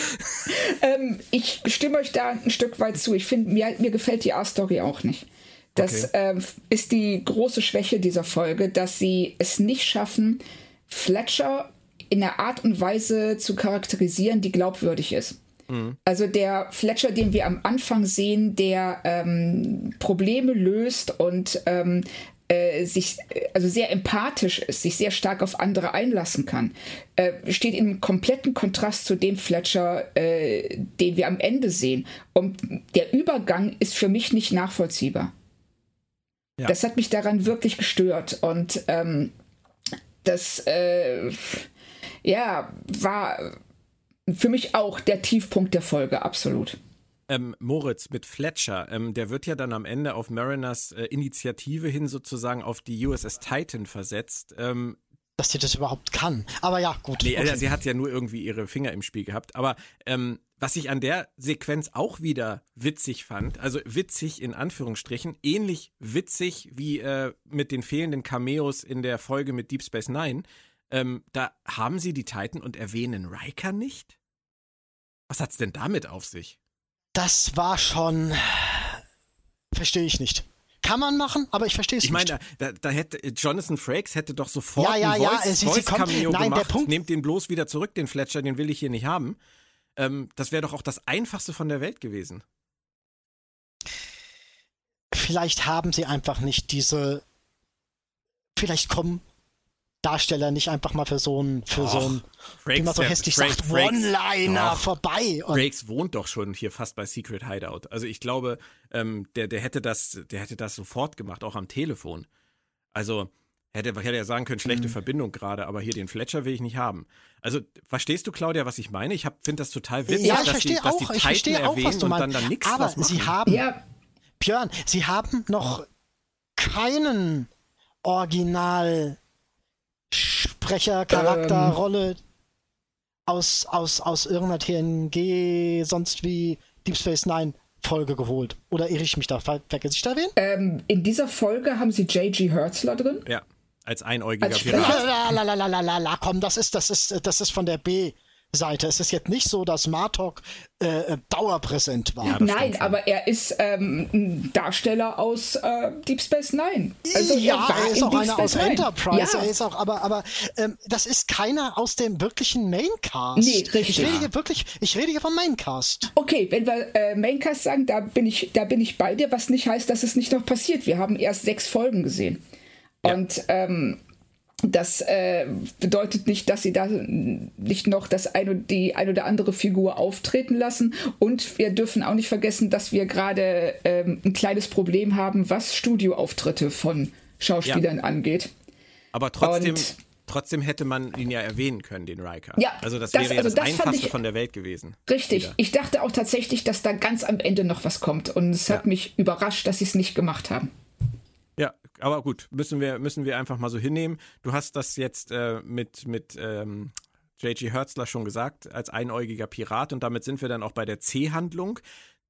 Speaker 2: Ähm, ich stimme euch da ein Stück weit zu. Ich finde, mir, mir gefällt die A-Story auch nicht. Das okay. ähm, ist die große Schwäche dieser Folge, dass sie es nicht schaffen, Fletcher in einer Art und Weise zu charakterisieren, die glaubwürdig ist. Mhm. Also der Fletcher, den wir am Anfang sehen, der ähm, Probleme löst und ähm, äh, sich also sehr empathisch ist, sich sehr stark auf andere einlassen kann, äh, steht in kompletten Kontrast zu dem Fletcher, äh, den wir am Ende sehen. Und der Übergang ist für mich nicht nachvollziehbar. Ja. Das hat mich daran wirklich gestört. Und ähm, das äh, ja, war für mich auch der Tiefpunkt der Folge, absolut.
Speaker 1: Ähm, Moritz mit Fletcher, ähm, der wird ja dann am Ende auf Mariners äh, Initiative hin sozusagen auf die USS Titan versetzt. Ähm,
Speaker 3: dass sie das überhaupt kann. Aber ja, gut.
Speaker 1: Nee, okay. sie hat ja nur irgendwie ihre Finger im Spiel gehabt. Aber ähm, was ich an der Sequenz auch wieder witzig fand, also witzig in Anführungsstrichen, ähnlich witzig wie äh, mit den fehlenden Cameos in der Folge mit Deep Space Nine, ähm, da haben sie die Titan und erwähnen Riker nicht? Was hat's denn damit auf sich?
Speaker 3: Das war schon. Verstehe ich nicht. Kann man machen, aber ich verstehe es
Speaker 1: nicht. Ich meine, da, da, hätte Jonathan Frakes hätte doch sofort ja, ja, ein Voice, ja, sie, Voice sie kommt, nein, gemacht. Der Punkt, Nehmt den bloß wieder zurück, den Fletcher, den will ich hier nicht haben. Ähm, das wäre doch auch das einfachste von der Welt gewesen.
Speaker 3: Vielleicht haben sie einfach nicht diese. Vielleicht kommen Darsteller nicht einfach mal für so ein, für Och, so ein, wie man so hässlich Frank, sagt, One-Liner vorbei.
Speaker 1: Und Frakes wohnt doch schon hier fast bei Secret Hideout. Also ich glaube, ähm, der, der hätte das, der hätte das sofort gemacht, auch am Telefon. Also hätte, hätte ja sagen können, schlechte mhm. Verbindung gerade, aber hier den Fletcher will ich nicht haben. Also verstehst du, Claudia, was ich meine? Ich finde das total witzig,
Speaker 3: ja,
Speaker 1: dass,
Speaker 3: die, dass
Speaker 1: die
Speaker 3: Titan erwähnen und
Speaker 1: dann, dann nichts
Speaker 3: Aber sie haben, ja. Björn, sie haben noch keinen Original Sprecher, Charakter, ähm, Rolle aus, aus, aus irgendeiner TNG, sonst wie Deep Space Nine Folge geholt. Oder irre ich mich da? Ver vergesse ich da wen?
Speaker 2: Ähm, in dieser Folge haben sie J.G. Hertzler drin.
Speaker 1: Ja, als einäugiger
Speaker 3: als Pirat. La, la, la, la, la, la, komm, das ist, das ist, das ist von der B. Seite. Es ist jetzt nicht so, dass Martok äh, dauerpräsent war. Ja,
Speaker 2: Nein, aber er ist ähm, ein Darsteller aus äh, Deep Space Nine.
Speaker 3: Also ja, er, er ist auch einer aus Nine. Enterprise. Ja. Er ist auch, aber, aber ähm, das ist keiner aus dem wirklichen Maincast.
Speaker 2: Nee, richtig.
Speaker 3: Ich rede hier wirklich, ich rede hier vom Maincast.
Speaker 2: Okay, wenn wir äh, Maincast sagen, da bin ich, da bin ich bei dir, was nicht heißt, dass es nicht noch passiert. Wir haben erst sechs Folgen gesehen. Ja. Und ähm, das äh, bedeutet nicht, dass sie da nicht noch das eine, die ein oder andere Figur auftreten lassen. Und wir dürfen auch nicht vergessen, dass wir gerade ähm, ein kleines Problem haben, was Studioauftritte von Schauspielern ja. angeht.
Speaker 1: Aber trotzdem, trotzdem hätte man ihn ja erwähnen können, den Riker.
Speaker 2: Ja,
Speaker 1: also das, das wäre ja also das, das Einfachste ich, von der Welt gewesen.
Speaker 2: Richtig. Wieder. Ich dachte auch tatsächlich, dass da ganz am Ende noch was kommt. Und es ja. hat mich überrascht, dass sie es nicht gemacht haben
Speaker 1: aber gut, müssen wir, müssen wir einfach mal so hinnehmen. Du hast das jetzt äh, mit, mit ähm, J.G. Hertzler schon gesagt, als einäugiger Pirat und damit sind wir dann auch bei der C-Handlung.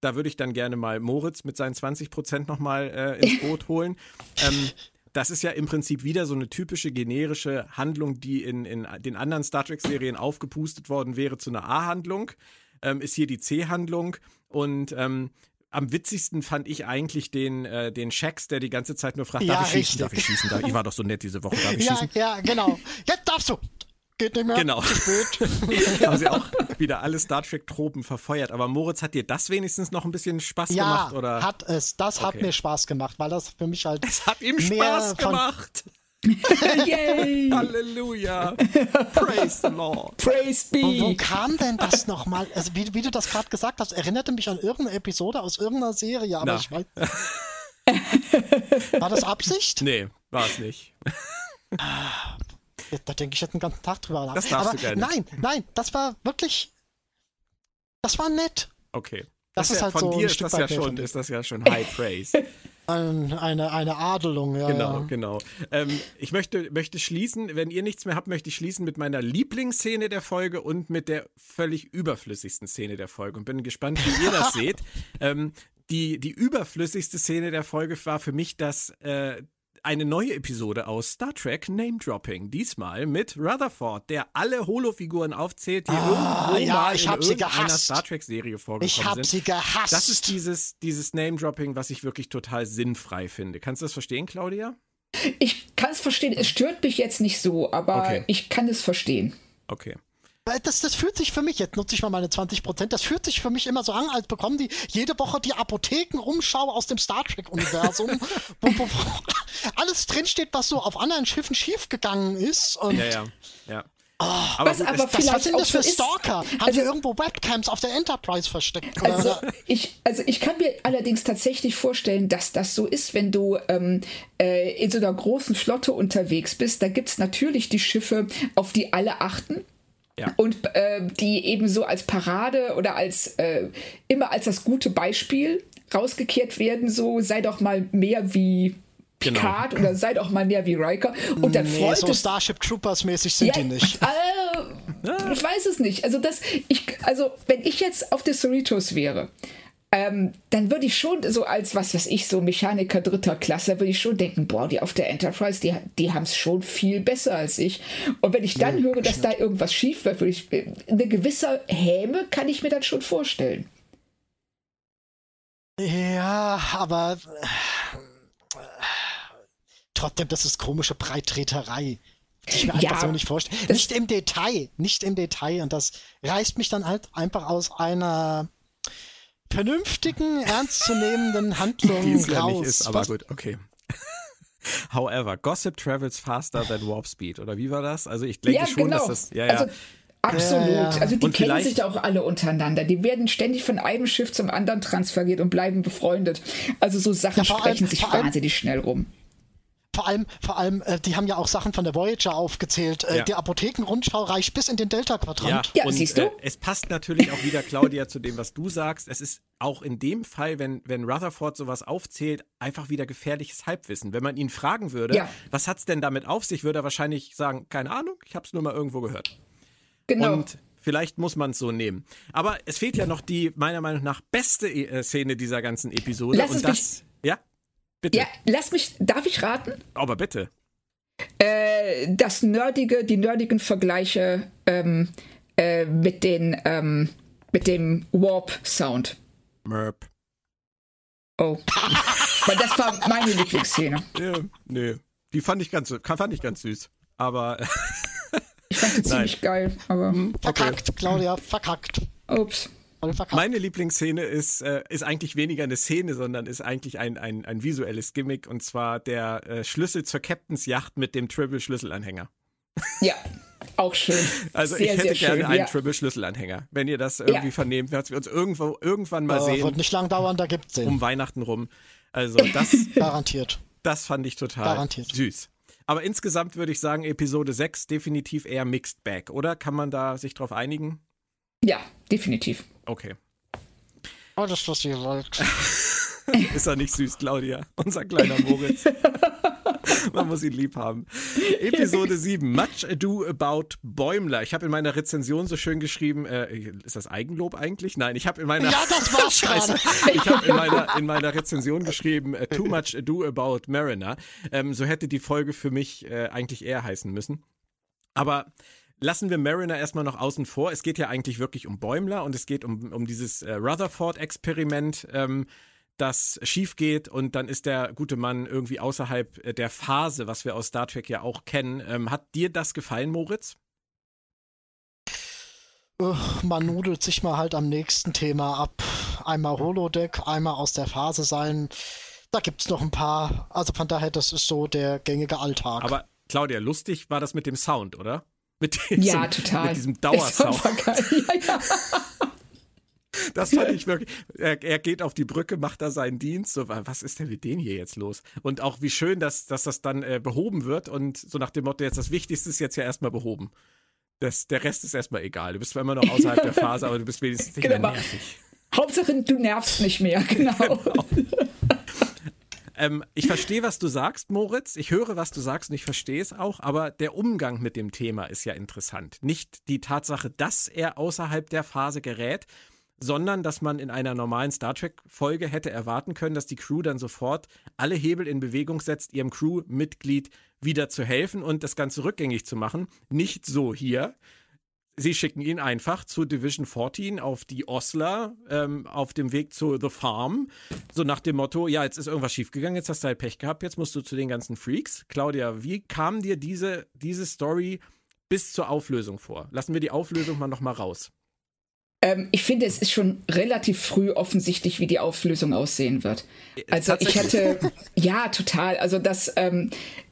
Speaker 1: Da würde ich dann gerne mal Moritz mit seinen 20 Prozent nochmal äh, ins Boot holen. ähm, das ist ja im Prinzip wieder so eine typische generische Handlung, die in, in den anderen Star Trek-Serien aufgepustet worden wäre zu einer A-Handlung. Ähm, ist hier die C-Handlung. Und ähm, am witzigsten fand ich eigentlich den, äh, den Shax, der die ganze Zeit nur fragt, darf ich schießen, darf ich schießen? Darf, ich war doch so nett diese Woche, darf ich
Speaker 3: ja,
Speaker 1: schießen?
Speaker 3: Ja, genau. Jetzt darfst du. Geht nicht mehr.
Speaker 1: Genau. Haben sie auch wieder alle Star Trek-Tropen verfeuert. Aber Moritz, hat dir das wenigstens noch ein bisschen Spaß
Speaker 3: ja,
Speaker 1: gemacht? Oder?
Speaker 3: hat es. Das okay. hat mir Spaß gemacht, weil das für mich halt.
Speaker 1: Es hat ihm Spaß gemacht.
Speaker 2: Yay!
Speaker 1: Halleluja! Praise the Lord!
Speaker 2: Praise be!
Speaker 3: Wo, wo kam denn das nochmal? Also, wie, wie du das gerade gesagt hast, erinnerte mich an irgendeine Episode aus irgendeiner Serie, aber Na. ich weiß. War das Absicht?
Speaker 1: Nee, war es nicht.
Speaker 3: Da denke ich jetzt den ganzen Tag drüber
Speaker 1: nach. Das darfst aber du gerne.
Speaker 3: Nein, nein, das war wirklich. Das war nett.
Speaker 1: Okay.
Speaker 3: Das, das ist ja, halt
Speaker 1: von
Speaker 3: so
Speaker 1: dir ist das, ja schon, ist das ja schon High Praise.
Speaker 3: Ein, eine, eine Adelung, ja.
Speaker 1: Genau,
Speaker 3: ja.
Speaker 1: genau. Ähm, ich möchte, möchte schließen, wenn ihr nichts mehr habt, möchte ich schließen mit meiner Lieblingsszene der Folge und mit der völlig überflüssigsten Szene der Folge und bin gespannt, wie ihr das seht. Ähm, die, die überflüssigste Szene der Folge war für mich das, äh, eine neue Episode aus Star Trek Name Dropping. Diesmal mit Rutherford, der alle Holofiguren aufzählt, die
Speaker 3: Ah,
Speaker 1: irgendwo
Speaker 3: ja,
Speaker 1: mal
Speaker 3: ich
Speaker 1: in irgendeiner
Speaker 3: gehasst.
Speaker 1: Star Trek Serie vorgekommen
Speaker 3: Ich hab
Speaker 1: sind.
Speaker 3: sie gehasst.
Speaker 1: Das ist dieses, dieses Name Dropping, was ich wirklich total sinnfrei finde. Kannst du das verstehen, Claudia?
Speaker 2: Ich kann es verstehen, es stört mich jetzt nicht so, aber
Speaker 1: Okay.
Speaker 2: ich kann es verstehen.
Speaker 1: Okay.
Speaker 3: Das, das fühlt sich für mich, jetzt nutze ich mal meine 20 Prozent, das fühlt sich für mich immer so an, als bekommen die jede Woche die Apothekenrumschau aus dem Star Trek-Universum, wo, wo, wo alles drinsteht, was so auf anderen Schiffen schiefgegangen ist. Und
Speaker 1: Ja, ja, ja. Aber
Speaker 2: Was aber
Speaker 3: das,
Speaker 2: vielleicht
Speaker 3: was sind das
Speaker 2: so
Speaker 3: für
Speaker 2: ist-
Speaker 3: Stalker? Haben
Speaker 2: also-
Speaker 3: sie irgendwo Webcams auf der Enterprise versteckt? Oder?
Speaker 2: Also ich, also ich kann mir allerdings tatsächlich vorstellen, dass das so ist, wenn du ähm, äh, in so einer großen Flotte unterwegs bist. Da gibt es natürlich die Schiffe, auf die alle achten.
Speaker 1: Ja.
Speaker 2: Und äh, die eben so als Parade oder als äh, immer als das gute Beispiel rausgekehrt werden, so sei doch mal mehr wie
Speaker 1: Genau.
Speaker 2: Picard oder sei doch mal mehr wie Riker. Und dann
Speaker 3: nee,
Speaker 2: freut
Speaker 3: so
Speaker 2: es
Speaker 3: Starship Troopers mäßig sind die nicht.
Speaker 2: äh, ich weiß es nicht. Also das, ich, also wenn ich jetzt auf der Cerritos wäre, ähm, dann würde ich schon so als, was weiß ich, so Mechaniker dritter Klasse, würde ich schon denken, boah, die auf der Enterprise, die, die haben es schon viel besser als ich. Und wenn ich dann höre, dass da irgendwas schief läuft, würde ich, äh, eine gewisse Häme kann ich mir dann schon vorstellen.
Speaker 3: Ja, aber äh, trotzdem, das ist komische Breittreterei. Ich mir
Speaker 2: Ja,
Speaker 3: einfach so nicht vorstellen. Nicht im Detail, nicht im Detail. Und das reißt mich dann halt einfach aus einer vernünftigen, ernstzunehmenden Handlung
Speaker 1: die es ja
Speaker 3: raus.
Speaker 1: nicht ist, aber gut, okay. However, Gossip travels faster than warp speed, oder wie war das? Also ich denke
Speaker 2: ja,
Speaker 1: schon,
Speaker 2: genau.
Speaker 1: dass das, ja, ja.
Speaker 2: Also, absolut. Also die
Speaker 1: Und
Speaker 2: kennen sich da auch alle untereinander. Die werden ständig von einem Schiff zum anderen transferiert und bleiben befreundet. Also so Sachen
Speaker 3: Ja, vor allem-
Speaker 2: sprechen sich wahnsinnig schnell rum.
Speaker 3: Vor allem, vor allem, äh, die haben ja auch Sachen von der Voyager aufgezählt. Äh,
Speaker 1: Ja.
Speaker 3: Die Apothekenrundschau reicht bis in den Delta-Quadrant.
Speaker 2: Ja,
Speaker 1: und
Speaker 2: siehst du?
Speaker 1: Äh, es passt natürlich auch wieder, Claudia, zu dem, was du sagst. Es ist auch in dem Fall, wenn, wenn Rutherford sowas aufzählt, einfach wieder gefährliches Halbwissen. Wenn man ihn fragen würde,
Speaker 2: Ja.
Speaker 1: was hat's denn damit auf sich, würde er wahrscheinlich sagen, keine Ahnung, ich habe es nur mal irgendwo gehört.
Speaker 2: Genau.
Speaker 1: Und vielleicht muss man es so nehmen. Aber es fehlt ja noch die, meiner Meinung nach, beste äh, Szene dieser ganzen Episode.
Speaker 2: Lass
Speaker 1: und
Speaker 2: es
Speaker 1: das, ja, bitte.
Speaker 2: ja, lass mich, darf ich raten?
Speaker 1: Aber bitte.
Speaker 2: Äh, das nerdige, die nerdigen Vergleiche ähm, äh, mit den, ähm, mit dem Warp-Sound.
Speaker 1: Merp.
Speaker 2: Oh. Weil das war meine Lieblingsszene.
Speaker 1: Ja, nö. Die fand ich ganz, fand ich ganz süß. Aber
Speaker 2: Ich fand die ziemlich geil, aber
Speaker 3: Verkackt, Claudia, verkackt.
Speaker 2: ups.
Speaker 1: Meine Lieblingsszene ist, äh, ist eigentlich weniger eine Szene, sondern ist eigentlich ein, ein, ein visuelles Gimmick und zwar der äh, Schlüssel zur Captains Yacht mit dem Triple-Schlüsselanhänger.
Speaker 2: Ja, auch schön.
Speaker 1: Also
Speaker 2: sehr,
Speaker 1: ich hätte gerne
Speaker 2: schön.
Speaker 1: einen
Speaker 2: ja.
Speaker 1: Triple-Schlüsselanhänger. Wenn ihr das irgendwie
Speaker 2: Ja.
Speaker 1: vernehmt, dass wir uns irgendwo irgendwann mal
Speaker 3: Äh,
Speaker 1: sehen,
Speaker 3: wird nicht lang dauern, da gibt's den.
Speaker 1: um Weihnachten rum. Also das,
Speaker 3: Garantiert.
Speaker 1: das fand ich total
Speaker 3: Garantiert.
Speaker 1: süß. Aber insgesamt würde ich sagen, Episode 6 definitiv eher Mixed Bag, oder? Kann man da sich drauf einigen?
Speaker 2: Ja, definitiv.
Speaker 1: Okay.
Speaker 3: Alles, was ihr wollt.
Speaker 1: Ist er nicht süß, Claudia? Unser kleiner Moritz. Man muss ihn lieb haben. Episode 7, Much Ado About Bäumler. Ich habe in meiner Rezension so schön geschrieben, äh, ist das Eigenlob eigentlich? Nein, ich habe in meiner
Speaker 3: Ja, das war's
Speaker 1: Scheiße. Ich habe in meiner, in meiner Rezension geschrieben, äh, Too Much Ado About Mariner. Ähm, so hätte die Folge für mich äh, eigentlich eher heißen müssen. Aber lassen wir Mariner erstmal noch außen vor. Es geht ja eigentlich wirklich um Bäumler und es geht um, um dieses äh, Rutherford-Experiment, ähm, das schief geht und dann ist der gute Mann irgendwie außerhalb äh, der Phase, was wir aus Star Trek ja auch kennen. Ähm, hat dir das gefallen, Moritz?
Speaker 3: Man nudelt sich mal halt am nächsten Thema ab. Einmal Holodeck, einmal aus der Phase sein. Da gibt's noch ein paar. Also von daher, das ist so der gängige Alltag.
Speaker 1: Aber Claudia, lustig war das mit dem Sound, oder? Mit diesem,
Speaker 2: Ja, total.
Speaker 1: Mit diesem
Speaker 2: Das
Speaker 1: Dauersound.
Speaker 2: Ja, ja.
Speaker 1: Das fand ich wirklich. Er, er geht auf die Brücke, macht da seinen Dienst. So, was ist denn mit denen hier jetzt los? Und auch wie schön, dass, dass das dann äh, behoben wird und so nach dem Motto, jetzt das Wichtigste ist jetzt ja erstmal behoben. Das, der Rest ist erstmal egal. Du bist zwar immer noch außerhalb der Phase, aber du bist wenigstens nicht mehr
Speaker 2: Genau.
Speaker 1: nervig.
Speaker 2: Hauptsache, du nervst nicht mehr, genau.
Speaker 1: Ähm, ich verstehe, was du sagst, Moritz. Ich höre, was du sagst und ich verstehe es auch, aber der Umgang mit dem Thema ist ja interessant. Nicht die Tatsache, dass er außerhalb der Phase gerät, sondern dass man in einer normalen Star Trek-Folge hätte erwarten können, dass die Crew dann sofort alle Hebel in Bewegung setzt, ihrem Crewmitglied wieder zu helfen und das Ganze rückgängig zu machen. Nicht so hier. Sie schicken ihn einfach zu Division 14 auf die Osler ähm, auf dem Weg zu The Farm. So nach dem Motto: Ja, jetzt ist irgendwas schiefgegangen, jetzt hast du halt Pech gehabt, jetzt musst du zu den ganzen Freaks. Claudia, wie kam dir diese, diese Story bis zur Auflösung vor? Lassen wir die Auflösung mal nochmal raus.
Speaker 2: Ähm, ich finde, es ist schon relativ früh offensichtlich, wie die Auflösung aussehen wird. Äh, also ich hatte, ja, total. Also das, ähm,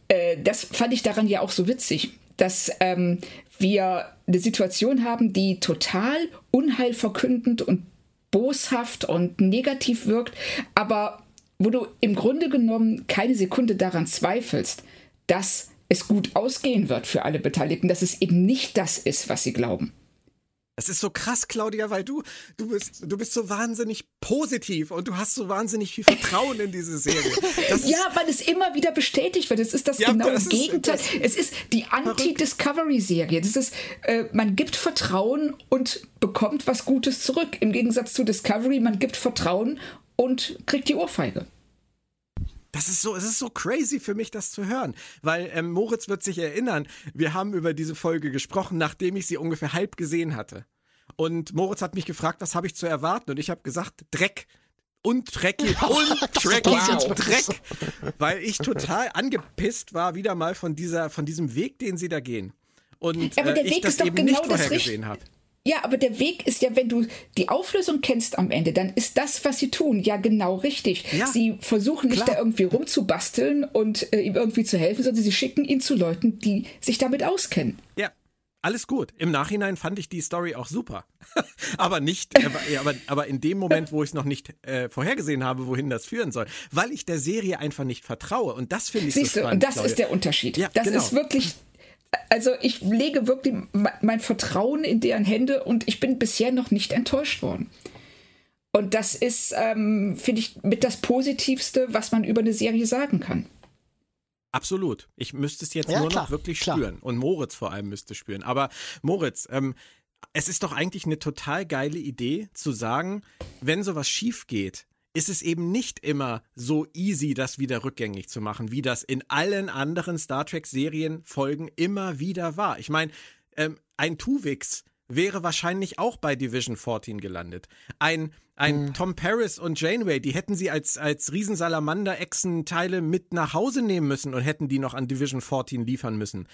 Speaker 2: äh, das fand ich daran ja auch so witzig, dass ähm, wir eine Situation haben, die total unheilverkündend und boshaft und negativ wirkt, aber wo du im Grunde genommen keine Sekunde daran zweifelst, dass es gut ausgehen wird für alle Beteiligten, dass es eben nicht das ist, was sie glauben.
Speaker 1: Es ist so krass, Claudia, weil du, du bist, du bist so wahnsinnig positiv und du hast so wahnsinnig viel Vertrauen in diese Serie.
Speaker 2: ja, weil es immer wieder bestätigt wird. Es ist das ja, genaue das Gegenteil. Ist, es ist die Anti-Discovery-Serie. Das ist, äh, man gibt Vertrauen und bekommt was Gutes zurück. Im Gegensatz zu Discovery, man gibt Vertrauen und kriegt die Ohrfeige.
Speaker 1: Das ist so, es ist so crazy für mich, das zu hören. Weil ähm, Moritz wird sich erinnern, wir haben über diese Folge gesprochen, nachdem ich sie ungefähr halb gesehen hatte. Und Moritz hat mich gefragt, was habe ich zu erwarten? Und ich habe gesagt, Dreck. Und Trekkie und Trekkie wow. Dreck. Weil ich total angepisst war, wieder mal von, dieser, von diesem Weg, den sie da gehen. Und
Speaker 2: äh, ich das eben genau nicht vorhergesehen habe. Ja, aber der Weg ist ja, wenn du die Auflösung kennst am Ende, dann ist das, was sie tun, ja genau richtig. Ja, sie versuchen nicht klar. da irgendwie rumzubasteln und äh, ihm irgendwie zu helfen, sondern sie schicken ihn zu Leuten, die sich damit auskennen.
Speaker 1: Ja, alles gut. Im Nachhinein fand ich die Story auch super. aber nicht, äh, aber, aber in dem Moment, wo ich es noch nicht äh, vorhergesehen habe, wohin das führen soll, weil ich der Serie einfach nicht vertraue. Und das finde ich
Speaker 2: Siehst so spannend. Du, und das Claudia. ist der Unterschied. Ja, das genau. ist wirklich also ich lege wirklich mein Vertrauen in deren Hände und ich bin bisher noch nicht enttäuscht worden. Und das ist, ähm, finde ich, mit das Positivste, was man über eine Serie sagen kann.
Speaker 1: Absolut. Ich müsste es jetzt ja, nur klar, noch wirklich klar. spüren. Und Moritz vor allem müsste spüren. Aber Moritz, ähm, es ist doch eigentlich eine total geile Idee zu sagen, wenn sowas schief geht, ist es eben nicht immer so easy, das wieder rückgängig zu machen, wie das in allen anderen Star Trek-Serien-Folgen immer wieder war. Ich meine, ähm, ein Tuvix wäre wahrscheinlich auch bei Division 14 gelandet. Ein, ein mhm. Tom Paris und Janeway, die hätten sie als, als Riesensalamander-Echsen-Teile mit nach Hause nehmen müssen und hätten die noch an Division 14 liefern müssen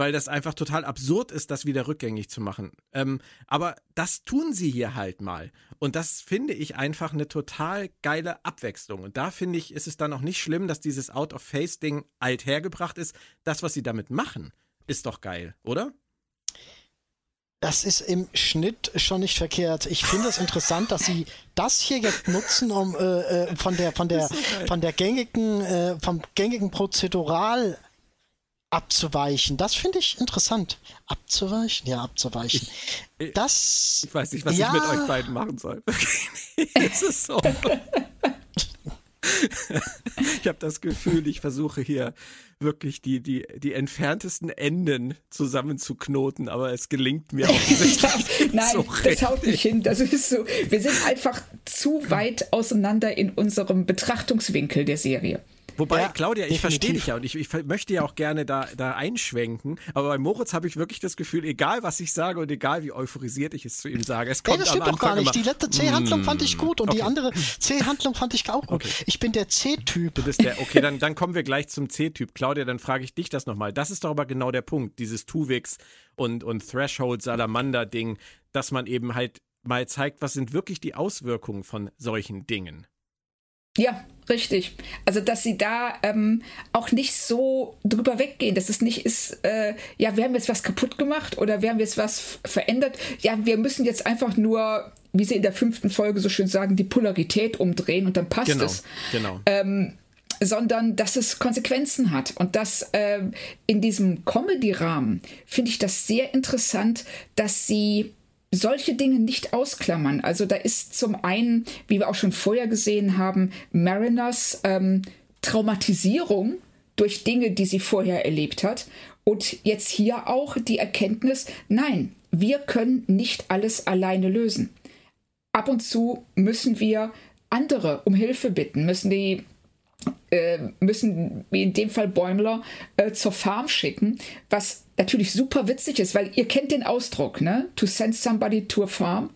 Speaker 1: weil das einfach total absurd ist, das wieder rückgängig zu machen. Ähm, aber das tun sie hier halt mal. Und das finde ich einfach eine total geile Abwechslung. Und da finde ich, ist es dann auch nicht schlimm, dass dieses Out-of-Face-Ding alt hergebracht ist. Das, was sie damit machen, ist doch geil, oder?
Speaker 3: Das ist im Schnitt schon nicht verkehrt. Ich finde es interessant, dass sie das hier jetzt nutzen, um äh, äh von der von der von der gängigen äh, vom gängigen Prozedural abzuweichen. Das finde ich interessant. Abzuweichen? Ja, abzuweichen. Ich, das.
Speaker 1: Ich weiß nicht, was ja. ich mit euch beiden machen soll. es ist so. ich habe das Gefühl, ich versuche hier wirklich die, die, die entferntesten Enden zusammenzuknoten, aber es gelingt mir offensichtlich.
Speaker 2: Nein, so das haut nicht hin. Das ist so. Wir sind einfach zu weit auseinander in unserem Betrachtungswinkel der Serie.
Speaker 1: Wobei, ja, Claudia, ich verstehe dich ja und ich, ich, möchte ja auch gerne da, da einschwenken, aber bei Moritz habe ich wirklich das Gefühl, egal was ich sage und egal wie euphorisiert ich es zu ihm sage, es kommt nee, das stimmt am Anfang doch gar
Speaker 3: nicht. Die letzte C-Handlung fand ich gut und okay. die andere C-Handlung fand ich auch gut. Okay. Ich bin der C-Typ.
Speaker 1: Du bist der, okay, dann, dann kommen wir gleich zum C-Typ. Claudia, dann frage ich dich das nochmal. Das ist doch aber genau der Punkt, dieses Tuvix und, und Threshold-Salamander-Ding, dass man eben halt mal zeigt, was sind wirklich die Auswirkungen von solchen Dingen.
Speaker 2: Ja, richtig. Also, dass sie da ähm, auch nicht so drüber weggehen, dass es nicht ist, äh, ja, wir haben jetzt was kaputt gemacht oder wir haben jetzt was verändert. Ja, wir müssen jetzt einfach nur, wie sie in der fünften Folge so schön sagen, die Polarität umdrehen und dann passt
Speaker 1: genau,
Speaker 2: es.
Speaker 1: Genau.
Speaker 2: Ähm, sondern dass es Konsequenzen hat. Und das äh, in diesem Comedy-Rahmen finde ich das sehr interessant, dass sie solche Dinge nicht ausklammern. Also da ist zum einen, wie wir auch schon vorher gesehen haben, Mariners ähm, Traumatisierung durch Dinge, die sie vorher erlebt hat. Und jetzt hier auch die Erkenntnis, nein, wir können nicht alles alleine lösen. ab und zu müssen wir andere um Hilfe bitten, müssen die äh, müssen wie in dem Fall Bäumler äh, zur Farm schicken, was natürlich super witzig ist, weil ihr kennt den Ausdruck, ne? To send somebody to a farm.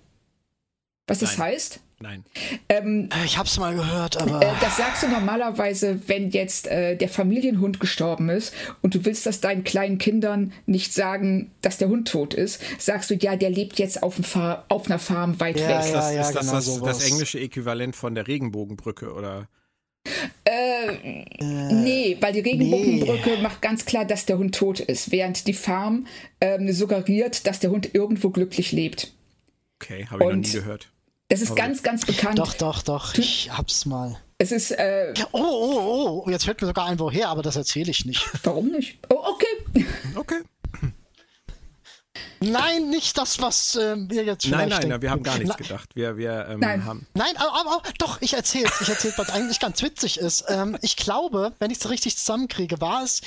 Speaker 2: Was das
Speaker 1: Nein.
Speaker 2: heißt?
Speaker 1: Nein.
Speaker 2: Ähm,
Speaker 3: Äh, Ich hab's mal gehört, aber.
Speaker 2: äh, das sagst du normalerweise, wenn jetzt äh, der Familienhund gestorben ist und du willst das deinen kleinen Kindern nicht sagen, dass der Hund tot ist, sagst du, ja, der lebt jetzt auf, auf einer Farm weit
Speaker 3: Ja,
Speaker 2: weg.
Speaker 1: Ist
Speaker 3: ja,
Speaker 1: das, ist das,
Speaker 3: genau
Speaker 1: das, das englische Äquivalent von der Regenbogenbrücke oder?
Speaker 2: Nee, weil die Regenbogenbrücke macht ganz klar, dass der Hund tot ist, während die Farm ähm, suggeriert, dass der Hund irgendwo glücklich lebt.
Speaker 1: Okay, habe ich noch
Speaker 2: Und-
Speaker 1: nie gehört.
Speaker 2: Das ist ganz, ganz bekannt.
Speaker 3: Doch, doch, doch. Ich hab's mal.
Speaker 2: Es ist, äh,
Speaker 3: Oh, oh, oh. Jetzt fällt mir sogar ein, woher, aber das erzähle ich nicht.
Speaker 2: warum nicht? Oh, okay.
Speaker 1: Okay.
Speaker 3: Nein, nicht das, was ähm, wir jetzt
Speaker 1: Nein,
Speaker 3: vielleicht
Speaker 1: nein,
Speaker 3: denken.
Speaker 1: wir haben gar nichts
Speaker 3: Na,
Speaker 1: gedacht. Wir, wir ähm,
Speaker 2: Nein.
Speaker 1: haben.
Speaker 3: Nein, aber, aber doch, ich erzähl's. Ich erzähl's, was eigentlich ganz witzig ist. Ähm, ich glaube, wenn ich es richtig zusammenkriege, war es,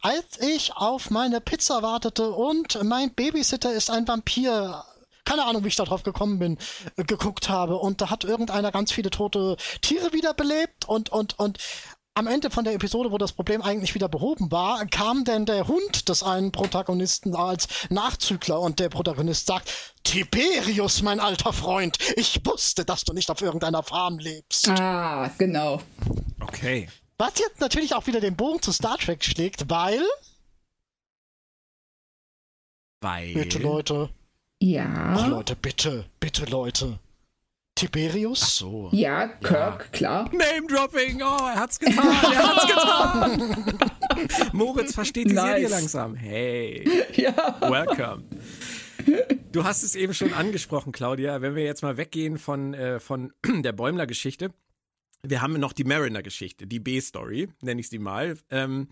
Speaker 3: als ich auf meine Pizza wartete und mein Babysitter ist ein Vampir. Keine Ahnung, wie ich da drauf gekommen bin, äh, geguckt habe. Und da hat irgendeiner ganz viele tote Tiere wiederbelebt und, und, und am Ende von der Episode, wo das Problem eigentlich wieder behoben war, kam denn der Hund des einen Protagonisten als Nachzügler und der Protagonist sagt, Tiberius, mein alter Freund, ich wusste, dass du nicht auf irgendeiner Farm lebst.
Speaker 2: Ah, genau.
Speaker 1: Okay.
Speaker 3: Was jetzt natürlich auch wieder den Bogen zu Star Trek schlägt, weil,
Speaker 1: Weil.
Speaker 3: bitte Leute,
Speaker 2: Ja.
Speaker 3: ach Leute, bitte, bitte Leute, Tiberius?
Speaker 1: Ach so.
Speaker 2: Ja, Kirk, klar.
Speaker 1: Name Dropping. Oh, er hat's getan. Er hat's getan. Moritz versteht die
Speaker 2: Nice.
Speaker 1: Serie langsam. Hey.
Speaker 2: Ja.
Speaker 1: Welcome. Du hast es eben schon angesprochen, Claudia. Wenn wir jetzt mal weggehen von, äh, von der Bäumler-Geschichte, wir haben noch die Mariner-Geschichte, die B-Story, nenne ich sie mal. Ähm,